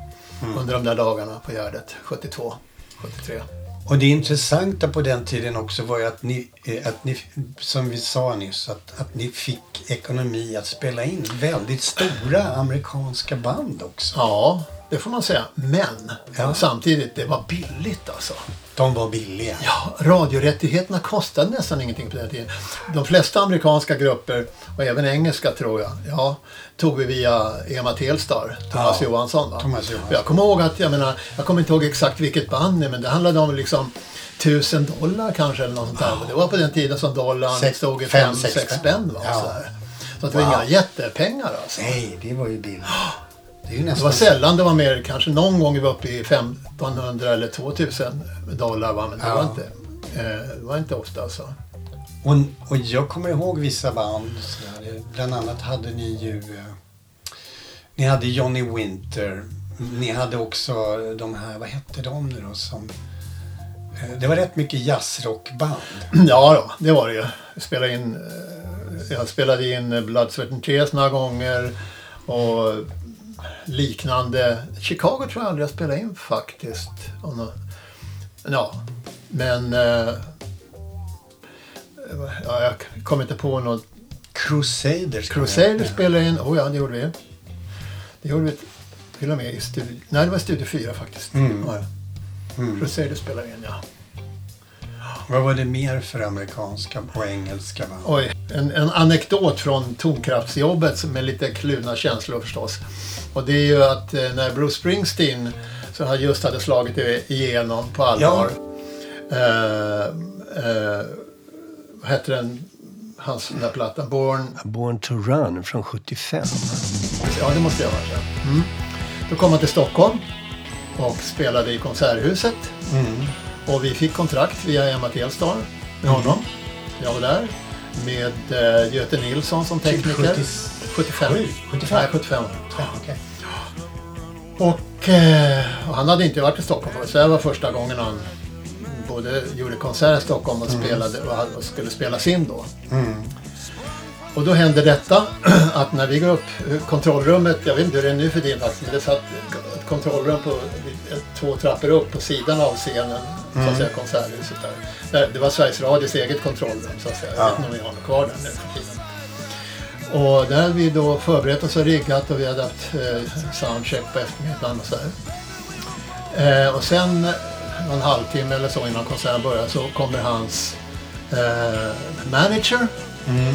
Under de där dagarna på Gärdet, 72, 73. Och det intressanta på den tiden också var ju att ni, eh, att ni som vi sa nyss, att, att ni fick ekonomi att spela in väldigt stora amerikanska band också. Ja, det får man säga. Men Ja. samtidigt, det var billigt alltså. De var billiga. Ja, radiorättigheterna kostade nästan ingenting på den tiden. De flesta amerikanska grupper, och även engelska tror jag, ja, tog vi via Ema Telstar, Thomas Ja, Johansson. Va? Thomas Johansson. Jag kommer ihåg att, jag menar, jag kommer inte ihåg exakt vilket band det men det handlade om liksom tusen dollar kanske eller något sånt där. Men Det var på den tiden som dollarn Sex- stod i fem, 5-6 sex spänn. Va? Ja. Så, så att det var Wow. inga jättepengar alltså. Nej, det var ju billigt. Det är ju Det var sällan det var mer, kanske någon gång vi var uppe i 1500 eller 2000 dollar. Va? Men det, Ja. var inte, eh, det var inte ofta alltså. Och, och jag kommer ihåg vissa band. sådär. Bland annat hade ni ju... eh, Ni hade Johnny Winter. Ni hade också de här, vad hette de nu då? Som, eh, det var rätt mycket jazzrockband. Ja, då, det var det ju. Jag spelade in, eh, jag spelade in Blood, Sweat and Tears några gånger. Och liknande. Chicago tror jag aldrig jag spelade in faktiskt. Ja, men... eh, Ja, jag kommer inte på något. Crusaders. Crusader spelade in. Oh ja, det gjorde vi. Det gjorde vi till och med i studio... Nej, det var Studio 4 faktiskt. Mm. Ja. Mm. Crusader spelade in, ja. Vad var det mer för amerikanska och engelska band? Oj, en, en anekdot från tonkraftsjobbet med lite kluvna känslor förstås. Och det är ju att eh, när Bruce Springsteen, han just hade slagit igenom på allvar. Eh, eh, vad hette den, hans den där plattan? Born... Born to Run från 75. Ja, det måste jag ha varit. ja. Mm. Då kom han till Stockholm och spelade i Konserthuset. Mm. Och vi fick kontrakt via Emma Telstar med honom. Jag var där med eh, Göte Nilsson som tekniker. 70 75. Oj, 75. Nej, 75. Okej. Och, eh, och han hade inte varit i Stockholm förut, så det var första gången han både gjorde konsert i Stockholm och, spelade, och skulle spelas in då. Mm. Och då hände detta att när vi går upp eh, kontrollrummet, jag vet inte hur det är nu för din faktiskt, men det satt ett kontrollrum på två trappor upp på sidan av scenen, så att säga, konserthuset där. Det var Sveriges Radios eget kontrollrum så att säga. Jag Ja. vet inte om vi har något kvar där nu för tiden. Och där hade vi då förberett oss och riggat och vi hade haft eh, soundcheck på eftermiddagen och så här. Eh, och sen en halvtimme eller så innan konserten började så kommer hans eh, manager Mm.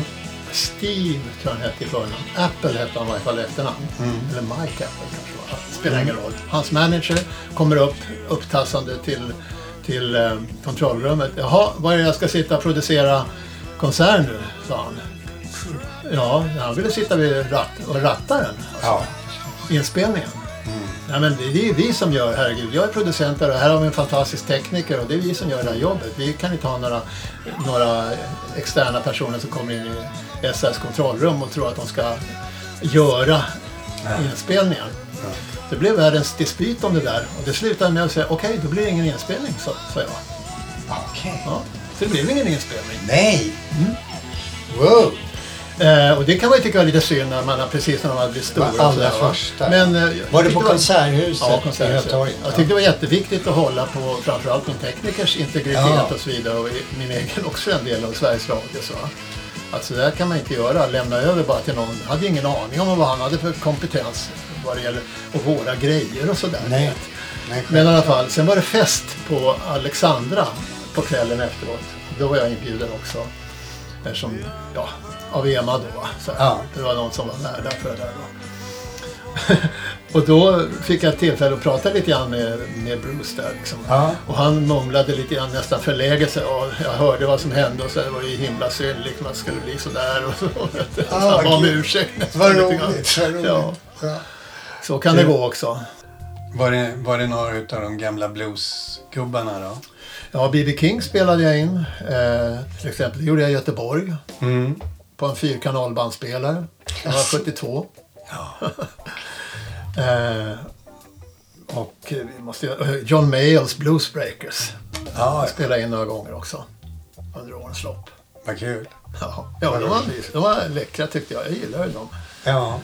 Steve tror jag han hette i förnamn. Apple hette han i varje fall i efternamn. Eller Mike Apple kanske. Spelar ingen roll. Hans manager kommer upp upptassande till, till eh, kontrollrummet. Jaha, var är det jag ska sitta och producera konsert nu? sa han. Ja, han ville sitta vid ratt, och ratta den. Ja. Inspelningen. Nej, men det, det är vi som gör, herregud. Jag är producent och här har vi en fantastisk tekniker och det är vi som gör det här jobbet. Vi kan inte ha några, några externa personer som kommer in i SRs kontrollrum och tror att de ska göra inspelningen. Det blev världens dispyt om det där och det slutade med att säga okej, då blir det ingen inspelning, sa, sa jag. Okej. Ja, så det blev ingen inspelning. Nej! Mm. Wow! Eh, och det kan man ju tycka är lite synd när man har precis när man har blivit. Var och allra sådär, första. Men, eh, Var det på Konserthuset Ja, konserthuset. Jag tyckte det var jätteviktigt att hålla på framförallt min teknikers integritet Ja. och så vidare och min egen också en del av Sveriges Radio. Så. Att så där kan man inte göra, lämna över bara till någon. Jag hade ingen aning om vad han hade för kompetens vad det gäller och våra grejer och sådär. Nej. Nej, Men i alla fall, sen var det fest på Alexandra på kvällen efteråt. Då var jag inbjuden också. Eftersom, ja, av Ema då. Så Ja. Det var någon som var nära för det där då. och då fick jag tillfälle att prata lite grann med, med Bruce där. Liksom. Ja. Och han mumlade lite grann nästan förläget. "Ja, jag hörde vad som hände och så, det var ju himla synd liksom, att det skulle bli sådär. Och så, så Ah, han bad om ursäkt nästan. Vad roligt, vad roligt. Ja, Ja. Så kan det gå också. Var, det, var det några av de gamla bluesgubbarna då? Ja, B.B. King spelade jag in. Eh, till exempel. Det gjorde jag i Göteborg. Mm. På en fyrkanalbandspelare. Det var 72. Ja. Eh, och måste, eh, John Mayalls Bluesbreakers. Ja, Spelade jag in några gånger också. Under årens lopp. vad kul. Ja, ja de, var, de var läckra tyckte jag. Jag gillade dem Ja,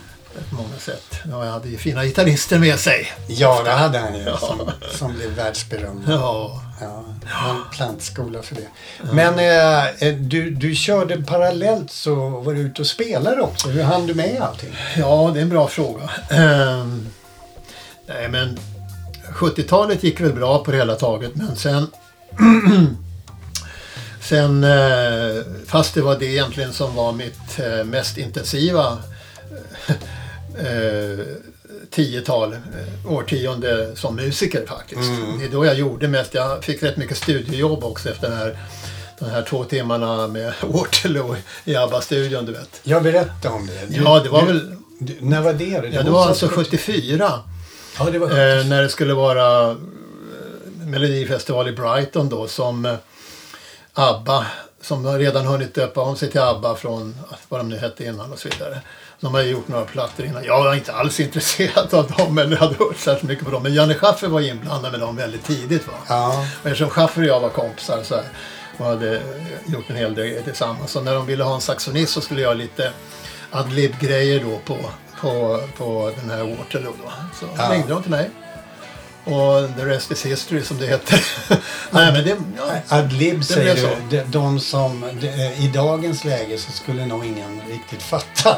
på många sätt. Ja, jag hade ju fina gitarrister med sig. ja det hade han ju. Ja. Som, som blev världsberömd. Ja, Ja, en plantskola för det. Men eh, du, du körde parallellt så var du ute och spelade också. Hur hann du med allting? Ja, det är en bra fråga. Ehm, nej, men 70-talet gick väl bra på det hela taget, men sen... sen eh, fast det var det egentligen som var mitt eh, mest intensiva eh, tiotal eh, årtionde som musiker faktiskt. Det är då jag gjorde mest. Jag fick rätt mycket studiejobb också efter den här, de här två timmarna med Waterloo i ABBA-studion, du vet. Jag berättade om det. Du, Ja, det var du, väl... Du, när var det? Ja, det var alltså 74. Ja, det var Eh, när det skulle vara eh, Melodifestival i Brighton då som eh, ABBA, som redan hunnit döpa om sig till ABBA från vad de nu hette innan och så vidare. De har ju gjort några plattor innan. Jag var inte alls intresserad av dem eller hade hört särskilt mycket på dem. Men Janne Schaffer var inblandad med dem väldigt tidigt. Va? Ja. Och eftersom Schaffer och jag var kompisar så här, och hade gjort en hel del tillsammans. Så när de ville ha en saxonist så skulle jag göra lite adlib-grejer då på, på, på den här Waterloo. Då. Så Ja. ringde de till mig. Och the rest is history som det heter. Nej men det, ja, Adlib säger blev du, de, de som de, i dagens läge så skulle nog ingen riktigt fatta,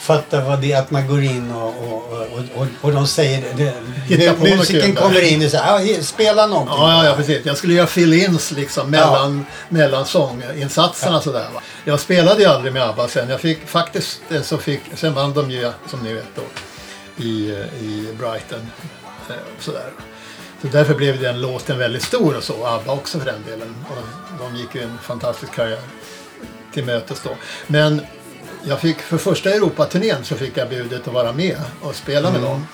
fatta vad det är att man går in och, och, och, och, och de säger det, något musiken kommer in och säger ah, spela någonting. Ja, ja, ja, precis. Jag skulle göra fill-ins liksom mellan, mellan sånginsatserna sådär. Va? Jag spelade ju aldrig med ABBA sen. Jag fick faktiskt eh, så fick, sen vann de ju som ni vet då i, eh, i Brighton. Eh, Sådär. Så därför blev den låten väldigt stor och så. ABBA också för den delen. Och de gick ju en fantastisk karriär till mötes då. Men jag fick för första Europaturnén så fick jag budet att vara med och spela med dem.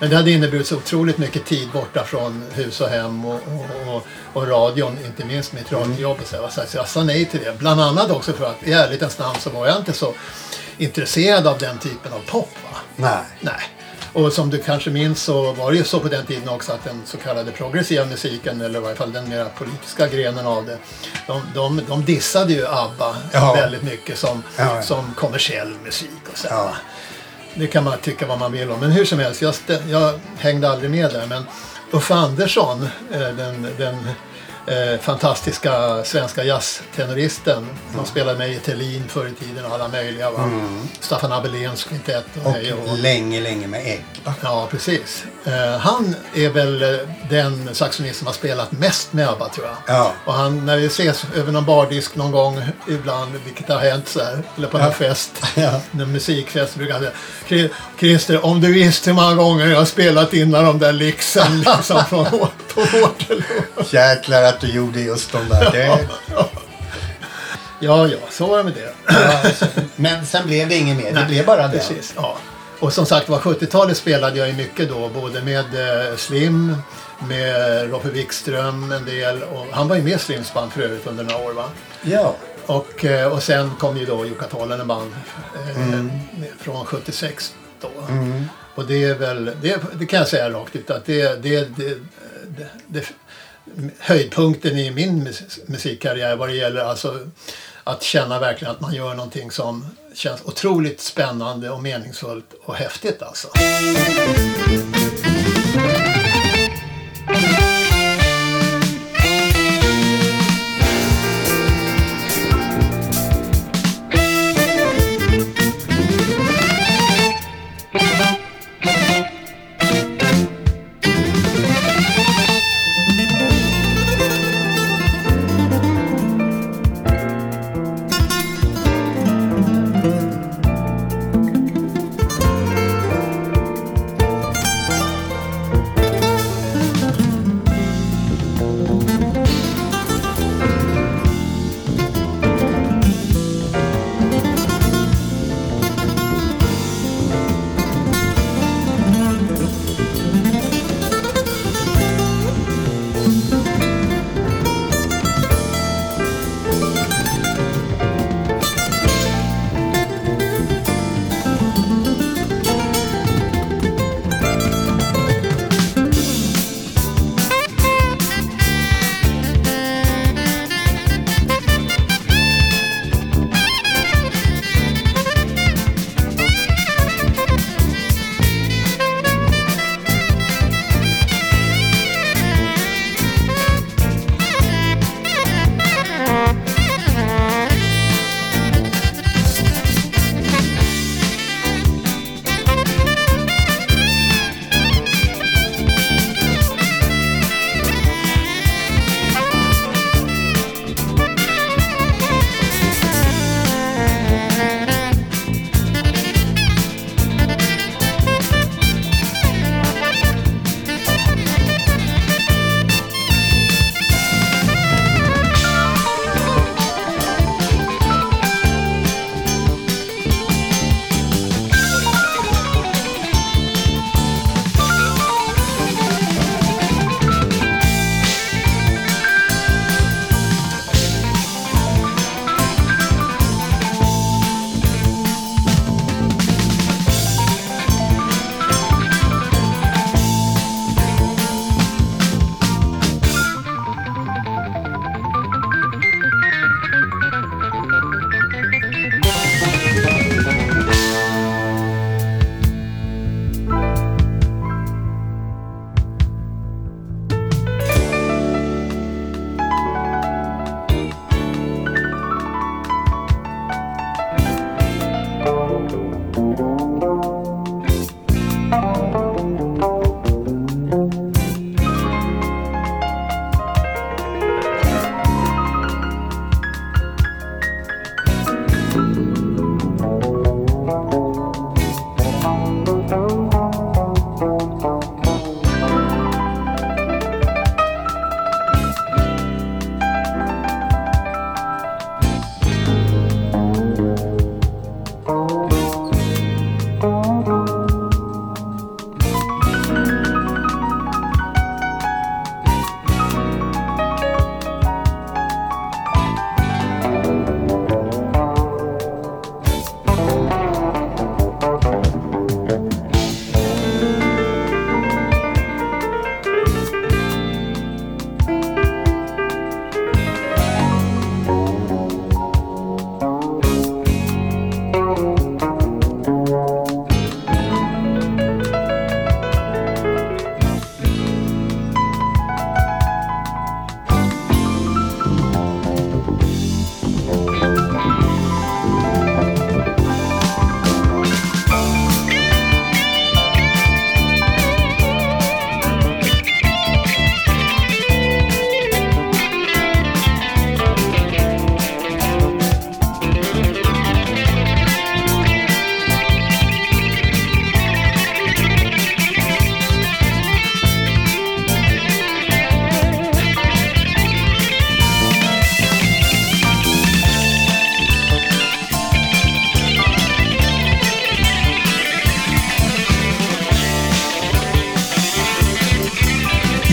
Men det hade inneburit så otroligt mycket tid borta från hus och hem och, och, och, och radion, inte minst mitt radiojobb. och Så, här. så jag sa nej till det. Bland annat också för att i ärlighetens namn så var jag inte så intresserad av den typen av pop. Va? Nej. Nej. Och som du kanske minns så var det ju så på den tiden också att den så kallade progressiva musiken, eller i varje fall den mera politiska grenen av det, de, de, de dissade ju ABBA Ja. väldigt mycket som, Ja, som kommersiell musik. Och så. Ja. Det kan man tycka vad man vill om. Men hur som helst, jag, jag hängde aldrig med där. Men Uffe Andersson, eh, den, den eh, fantastiska svenska jazztenoristen som spelade med i Thelin förr i tiden och alla möjliga. Va? Staffan Abelléns kvintett och, Och och länge, länge med ägg. va? Ja, precis. Eh, han är väl eh, den saxonist som har spelat mest med ABBA tror jag. Ja. Och han, när vi ses över någon bardisk någon gång ibland, vilket har hänt så här, eller på någon fest, Ja. en musikfest, brukar han säga "Chri- Christer, om du visste hur många gånger jag har spelat in de där licsen liksom från På Waterloo. Jäklar att du gjorde just de där. Det, Ja, ja, så var det med det. ja, alltså, men sen blev det inget mer. Det blev bara det. Precis, ja. Och som sagt var 70-talet spelade jag ju mycket då. Både med eh, Slim, med Roffe Wikström en del. Och han var ju med i Slims band för övrigt under några år va. Ja. Och, eh, och sen kom ju då Jukka Tolvanen band eh, Mm. från 76 då. Och det är väl, det, det kan jag säga rakt ut att det, det, det, det, det höjdpunkten i min musikkarriär vad det gäller alltså att känna verkligen att man gör någonting som känns otroligt spännande och meningsfullt och häftigt alltså.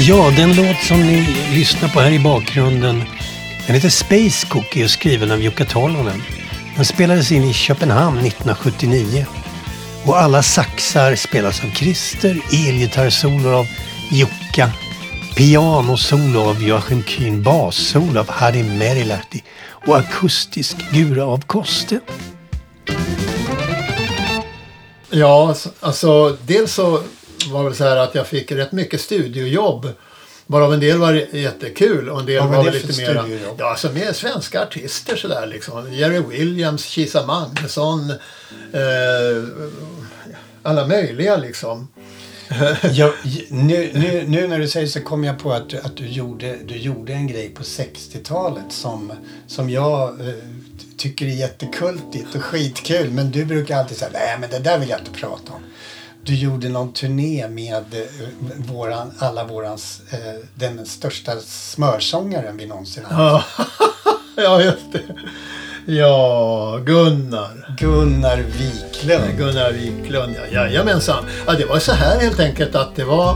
Ja, den låt som ni lyssnar på här i bakgrunden den heter Space Cookie och är skriven av Jukka Tolonen. Den spelades in i Köpenhamn 1979. Och alla saxar spelas av Christer, elgitarrsolo av Jukka, pianosolo av Joachim Kühn, bassolo av Harry Merilahti och akustisk gura av Koste. Ja, alltså, alltså dels så var väl så här att jag fick rätt mycket studiojobb. Varav en del var jättekul och en del Vad var det lite studiojobb? Ja, alltså med svenska artister sådär liksom. Jerry Williams, Kisa Magnusson. Eh, alla möjliga liksom. Jag, nu, nu, nu när du säger så kom jag på att, du- att du, gjorde, du gjorde en grej på 60-talet som, som jag eh, tycker är jättekultigt och skitkul. Men du brukar alltid säga nej men det där vill jag inte prata om. Du gjorde någon turné med eh, våran, alla vårans, eh, den största smörsångaren vi någonsin haft. Ja, ja just det. Ja, Gunnar. Gunnar Wiklund. Gunnar Wiklund, ja. Jajamensan. Ja, det var så här helt enkelt att det var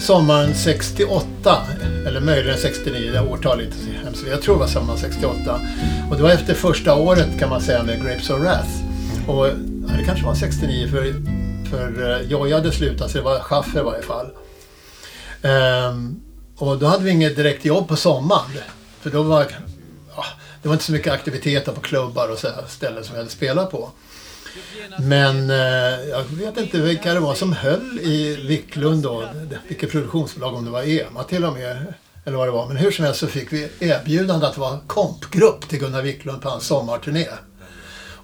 sommaren 68, eller möjligen 69, det årtalet inte så hemskt. Jag tror det var sommaren 68. Och det var efter första året kan man säga med Grapes of Wrath. Och ja, det kanske var 69 för, för eh, Joja hade slutat så det var Schaffer i varje fall. Ehm, och då hade vi inget direkt jobb på sommaren. För då var ja, det var inte så mycket aktiviteter på klubbar och så här ställen som vi hade spelat på. Men eh, jag vet inte vilka det var som höll i Wiklund då. Vilket produktionsbolag, om det var EMA till och med. Eller vad det var. Men hur som helst så fick vi erbjudande att vara kompgrupp till Gunnar Wiklund på hans sommarturné.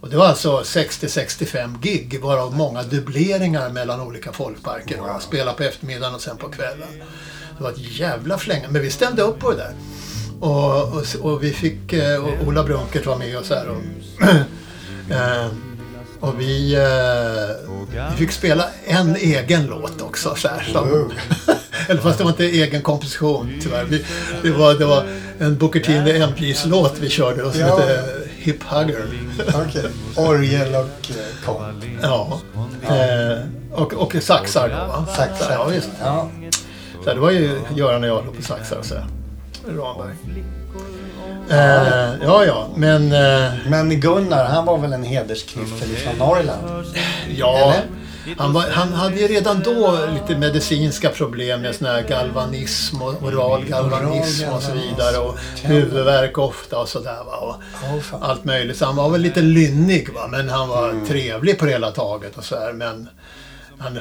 Och det var alltså 60-65 gig, varav många dubbleringar mellan olika folkparker. Och spela på eftermiddagen och sen på kvällen. Det var ett jävla flänga, men vi ställde upp på det där. Och, och, och vi fick, eh, och Ola Brunkert var med och så här. Och, eh, och vi, eh, vi fick spela en egen låt också. Så här, som, eller fast det var inte egen komposition tyvärr. Vi, det, var, det var en Booker T MGs låt vi körde och som hette Hip Hugger. Okej. Orgel och eh, komp. Ja. Eh, och, och saxar då va? Saxar. Ja, visst. Ja. Så det var ju Göran och jag då på saxar och så. Ramberg. Eh, ja, ja, men... Eh, Men Gunnar, han var väl en hedersknyffel från Norrland? Ja, Eller? Han, var, han hade ju redan då lite medicinska problem med sån här galvanism och oral galvanism och så vidare. Och huvudvärk ofta och sådär. Och allt möjligt. Så han var väl lite lynnig va. Men han var trevlig på det hela taget och så här. Men han,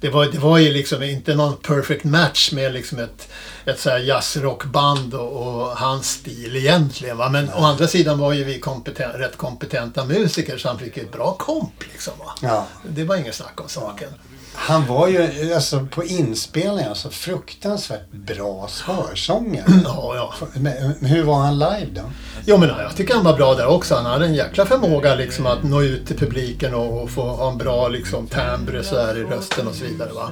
det, var, det var ju liksom inte någon perfect match med liksom ett, ett så här jazzrockband och, och hans stil egentligen. Va? Men å andra sidan var ju vi kompeten, rätt kompetenta musiker så han fick ju ett bra komp. Liksom, va? Ja. Det var ingen snack om saken. Han var ju alltså, på inspelningen alltså, fruktansvärt bra smörsångare. Ja, ja. Men hur var han live då? Jo, men jag tycker han var bra där också. Han hade en jäkla förmåga liksom, att nå ut till publiken och, och få ha en bra liksom, timbre så här, i rösten och så vidare. Va?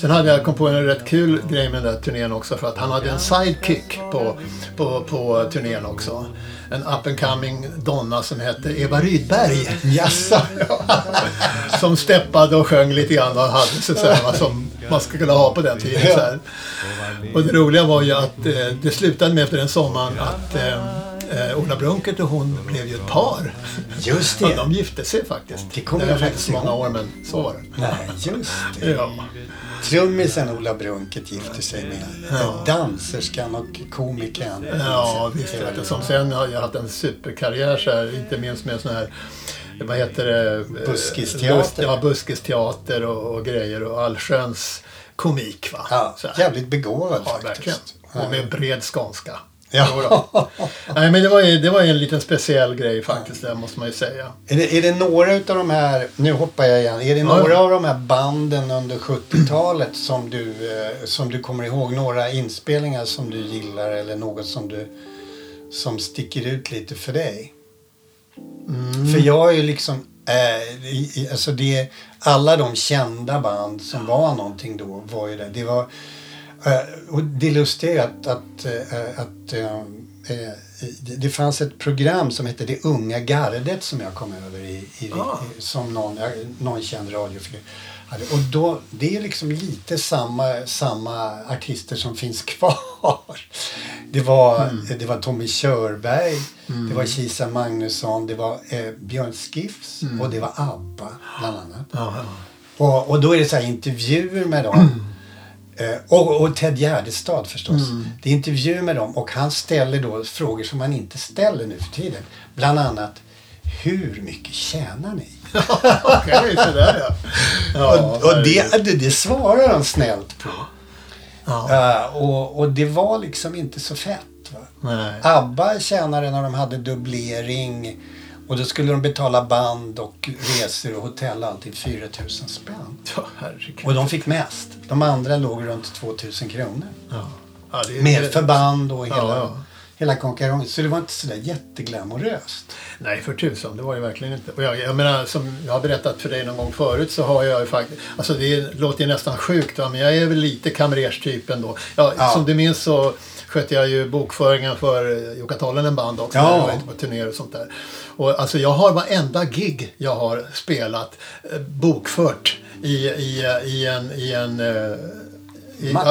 Sen hade jag kom på en rätt kul grej med den där turnén också för att han hade en sidekick på, på, på turnén också. En up and coming donna som hette Eva Rydberg. Jaså? som steppade och sjöng lite grann och hade sig så här, som man skulle kunna ha på den tiden. Så här. Och det roliga var ju att eh, det slutade med efter den sommaren att eh, eh, Ola Brunkert och hon blev ju ett par. Just Ja, det. de gifte sig faktiskt. Det kommer det jag faktiskt så många ihåg. år men så var det. Nej, just det. Ja. Trummisen Ola Brunkert gifte sig med danserskan och komikern. Ja, visst. Du. Som sen har jag haft en superkarriär så här, inte minst med sån här vad heter det? Buskisteater. Bus- Ja, buskisteater och, och grejer och allsköns komik. Va? Ja, jävligt begåvad Ja, faktiskt. verkligen. Och med bred skånska. Ja. Nej, men det var, ju, det var ju en liten speciell grej faktiskt, det måste man ju säga. Är det, är det några utav de här, nu hoppar jag igen, är det Ja. några av de här banden under 70-talet som du, eh, som du kommer ihåg? Några inspelningar som du gillar eller något som du som sticker ut lite för dig? Mm. För jag är ju liksom, i- alltså det, alla de kända band som var någonting då var ju det. Det var, och det lustiga är att, att, eh, att eh, eh, det, fanns ett program som hette Det unga gardet som jag kom över i, i, Ah. som någon, någon känd radiofigur hade. Och då, det är liksom lite samma, samma artister som finns kvar. Det var, Mm. det var Tommy Körberg, det var Kisa Magnusson, det var eh, Björn Skifs Mm. och det var ABBA bland annat. Ja. Och, och då är det så här intervjuer med dem. Eh, och, och Ted Gärdestad förstås. Det är intervjuer med dem och han ställer då frågor som man inte ställer nu för tiden. Bland annat, hur mycket tjänar ni? Okej, sådär ja. ja och och det, det, det svarar han snällt på. Ja. Eh, och, och det var liksom inte så fett. Va? Nej. ABBA tjänade när de hade dubblering och då skulle de betala band och resor och hotell alltid 4 000 spänn. Ja, herregud. Och de fick mest. De andra låg runt 2000 kronor. Ja. Ja, det är- Med förband och hela, Ja, ja. hela konkurrensen. Så det var inte sådär jätteglamoröst. Nej, för tusan. Det var det verkligen inte. Och jag, jag menar, som jag har berättat för dig någon gång förut så har jag ju faktiskt... Alltså det låter ju nästan sjukt va, men jag är väl lite kamrerstyp ändå. Ja, Ja. Som du minns så skötte jag ju bokföringen för Jukka Tollonen band också. Ja. när Jag var ute på turnéer och sånt där. Och alltså jag har varenda gig jag har spelat eh, bokfört i, i, i en... I en eh,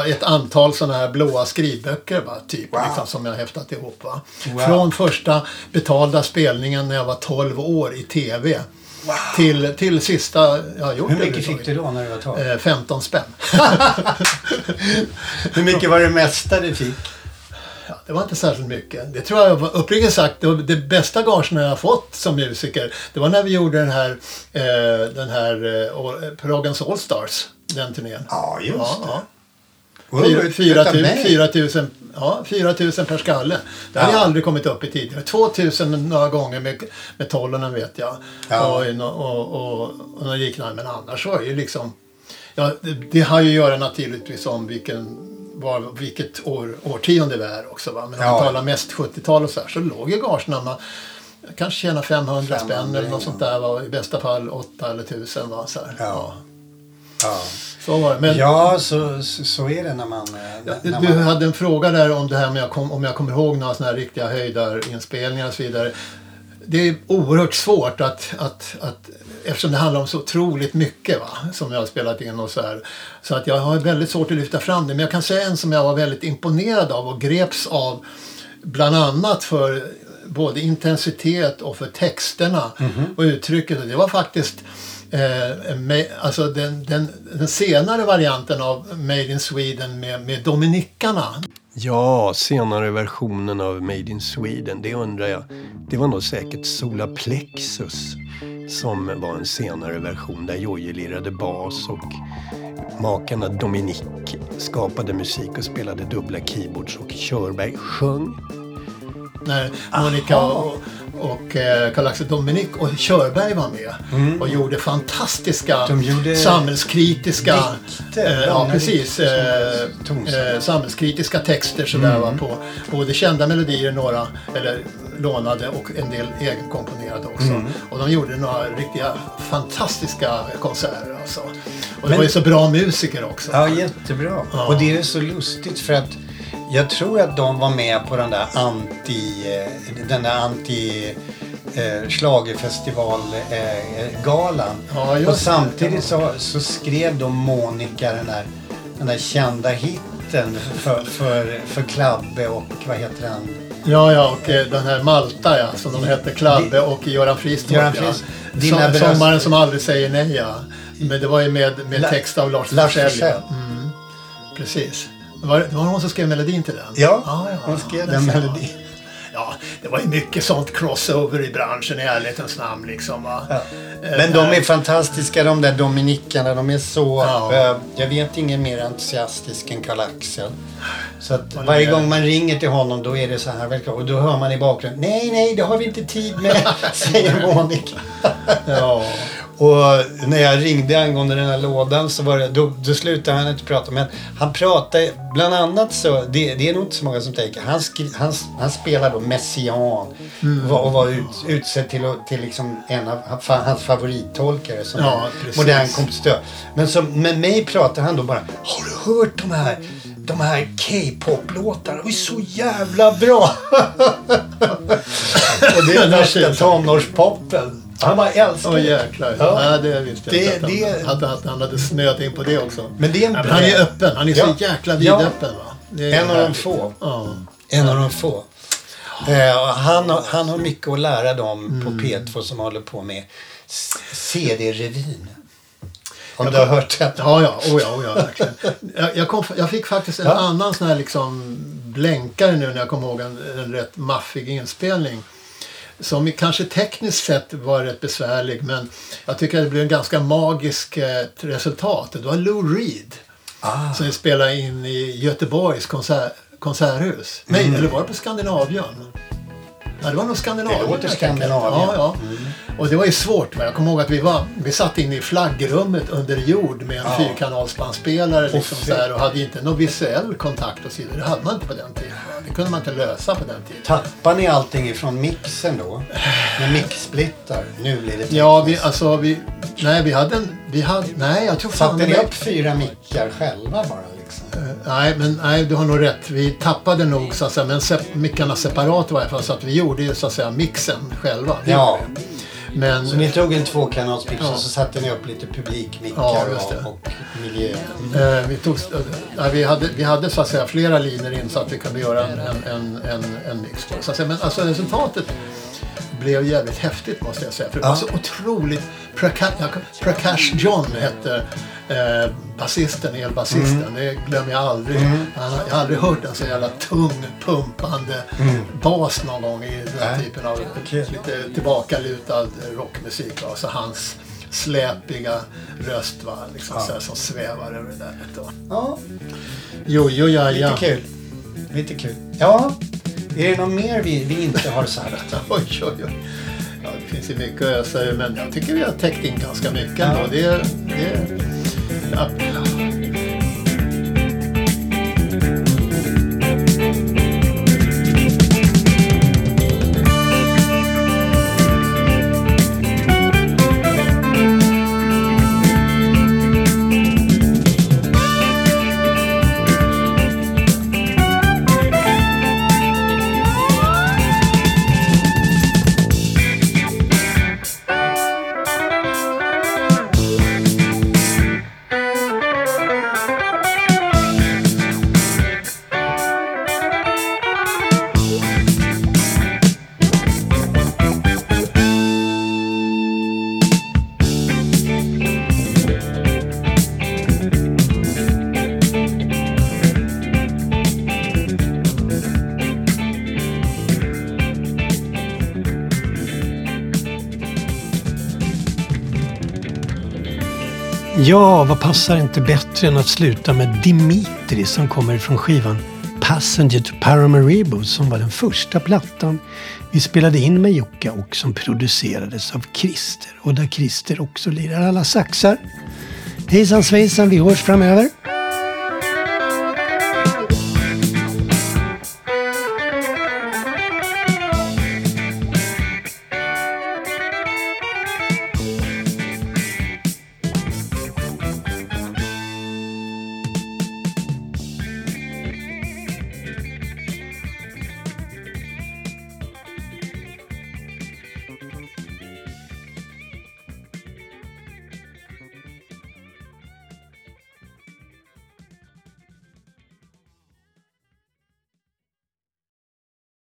i ett antal sådana här blåa skrivböcker va, typ, Wow. liksom, som jag har häftat ihop. Va. Wow. Från första betalda spelningen när jag var 12 år i TV. Till, till sista jag har gjort Hur mycket fick du då när du var 12? Eh, 15 spänn. Hur mycket var det mesta du fick? Det var inte särskilt mycket. Det tror jag, var- uppriktigt sagt, det, var det bästa gagen jag har fått som musiker, det var när vi gjorde den här, eh, den här eh, All- Proggens Allstars, den turnén. Ja, just Ja, det. ja. Och Fyra- fyra tu-. 4 000 ja, 4 000 per skalle. Det hade Ja. jag aldrig kommit upp i tidigare. 2 000 några gånger med, med tollonen vet jag. Ja. Och, och, och, och något liknande. Men annars var det ju liksom... Ja, det, det har ju att göra naturligtvis om vilken, var, vilket år, årtionde vi är också. Va? Men om Ja. man talar mest 70-tal och så här så låg ju gagerna man kanske tjänar 500 spänn 500, eller något sånt där. Va? I bästa fall 8 eller 1000. Va? Så, här. Ja. Ja, så var det. Men, ja så, så, är det när man... eh, när du man hade en fråga där om det här med om jag kommer ihåg några sådana här riktiga höjdarinspelningar och så vidare. Det är oerhört svårt att, att, att eftersom det handlar om så otroligt mycket va, som jag har spelat in och så här. Så att jag har väldigt svårt att lyfta fram det. Men jag kan säga en som jag var väldigt imponerad av och greps av bland annat för både intensitet och för texterna och uttrycket. Och det var faktiskt eh, med, alltså den, den, den senare varianten av Made in Sweden med, med Dominikarna. Ja, senare versionen av Made in Sweden, det undrar jag. Det var nog säkert Sola Plexus som var en senare version där Jojje lirade bas och makarna Dominic skapade musik och spelade dubbla keyboards och Körberg sjöng. När Monica och, och eh, Karl-Axel Dominic och Körberg var med och gjorde fantastiska De gjorde samhällskritiska dikter, eh, ja, precis, eh, som eh, samhällskritiska texter sådär va, på både kända melodier, några eller lånade och en del egenkomponerade också. Och de gjorde några riktiga fantastiska konserter alltså. Och det Men- var ju så bra musiker också. Ja, jättebra. Ja. Och det är så lustigt för att jag tror att de var med på den där anti... eh, Den där anti... Eh, schlagerfestivalgalan. Ja, just och samtidigt så, så skrev då Monica den där, den där kända hitten för, för, för Klabbe och vad heter han? Ja, ja, och eh, den här Malta ja, som de hette, Klabbe och Göran Fristorp. Göran ja. Fris- Dina Som, bröst- sommaren som aldrig säger nej ja. Men det var ju med, med text av Lars Forssell. Ja. Mm, precis. Var, det var hon som skrev melodin till den? Ja, ja, ja hon skrev den melodin. Ja, det var ju mycket sånt crossover i branschen i ärlighetens namn liksom. Ja. Eh, Men de är fantastiska de där dominikarna. De är så... Ja. eh, jag vet ingen mer entusiastisk än Karl-Axel. Så att varje gång man ringer till honom då är det så här. Och då hör man i bakgrunden. Nej, nej, det har vi inte tid med. säger Monica. Ja. Och när jag ringde angående den här lådan så var det, då, då slutade han inte prata. Men han pratade bland annat så, det, det är nog inte så många som tänker. Han, skri, han, han spelar då Messiaen Mm. och var, och var ut, utsedd till, till liksom en av hans favorittolkare som Ja, modern kompositör. Men som, med mig pratar han då bara, har du hört de här de här K-pop-låtarna var ju så jävla bra. och det är värsta tonårspopen. Han bara älskar Åh det. jäklar. Ja. Ja. det visste jag Det-. Att det- han, att, att han hade snöat in på det också. Men det är en Ja, men han är öppen. Han är Ja. så jäkla Ja. vidöppen. Det är En av de få. Ja. En av de få. Eh, han, har, han har mycket att lära dem Mm. på P2 som håller på med CD-revyn. Om du har hört det? Ja, ja, oh ja, oh ja verkligen. Jag, jag, kom, jag fick faktiskt en Ja. annan sån här liksom blänkare nu när jag kom ihåg en, en rätt maffig inspelning. Som kanske tekniskt sett var rätt besvärlig men jag tycker att det blev en ganska magisk eh, resultat. Det var Lou Reed Ah. som spelade in i Göteborgs konsert, konserthus. Nej, eller var det på Skandinavium? Ja, det var nog Skandinavium. Det låter. Skandinavium. Ja, ja. Och det var ju svårt. Men jag kommer ihåg att vi, var, vi satt inne i flaggrummet under jord med en Ja. fyrkanalsbandspelare liksom så här, och hade inte någon visuell kontakt och så vidare. Det hade man inte på den tiden. Det kunde man inte lösa på den tiden. Tappar ni allting ifrån mixen då? Med mixsplittar? Nu blir det Ja, vi, tekniskt. alltså vi... Nej, vi hade en... Vi hade, nej, jag tror fan... Satte ni upp fyra mickar själva bara liksom? Nej, men nej, du har nog rätt. Vi tappade nog så att säga, men sep- mickarna separat i varje fall. Så att vi gjorde ju så att säga mixen själva. Ja. Men... Så ni tog en tvåkanalsmix Ja. och så satte ni upp lite publikmickar Ja, och, och miljö. Eh, vi, tog, eh, vi, hade, vi hade så att säga flera linjer in så att vi kunde göra en, en, en, en, mix. Så att säga. Men alltså resultatet blev jävligt häftigt måste jag säga. För det var så otroligt... Prakash John hette eh, basisten, elbasisten. Mm. Det glömmer jag aldrig. Har- jag har aldrig hört en så jävla tung, pumpande bas någon gång i den Mm. Nej. typen av Okej. lite tillbakalutad rockmusik. Va? Så hans släpiga röst va? Liksom Ja. så som svävar över det där. va? Ja, Jo, jo, ja, lite ja. kul. Lite kul. Ja, är det något mer vi, vi inte har sagt? Oj, oj, oj. Ja, det finns ju mycket att ösa ur, men jag tycker vi har täckt in ganska mycket Ja. ändå. Det, det, ja. Ja, vad passar inte bättre än att sluta med Dimitri som kommer från skivan Passenger to Paramaribo som var den första plattan vi spelade in med Jocke och som producerades av Christer och där Christer också lirar alla saxar. Hejsan svejsan, vi hörs framöver.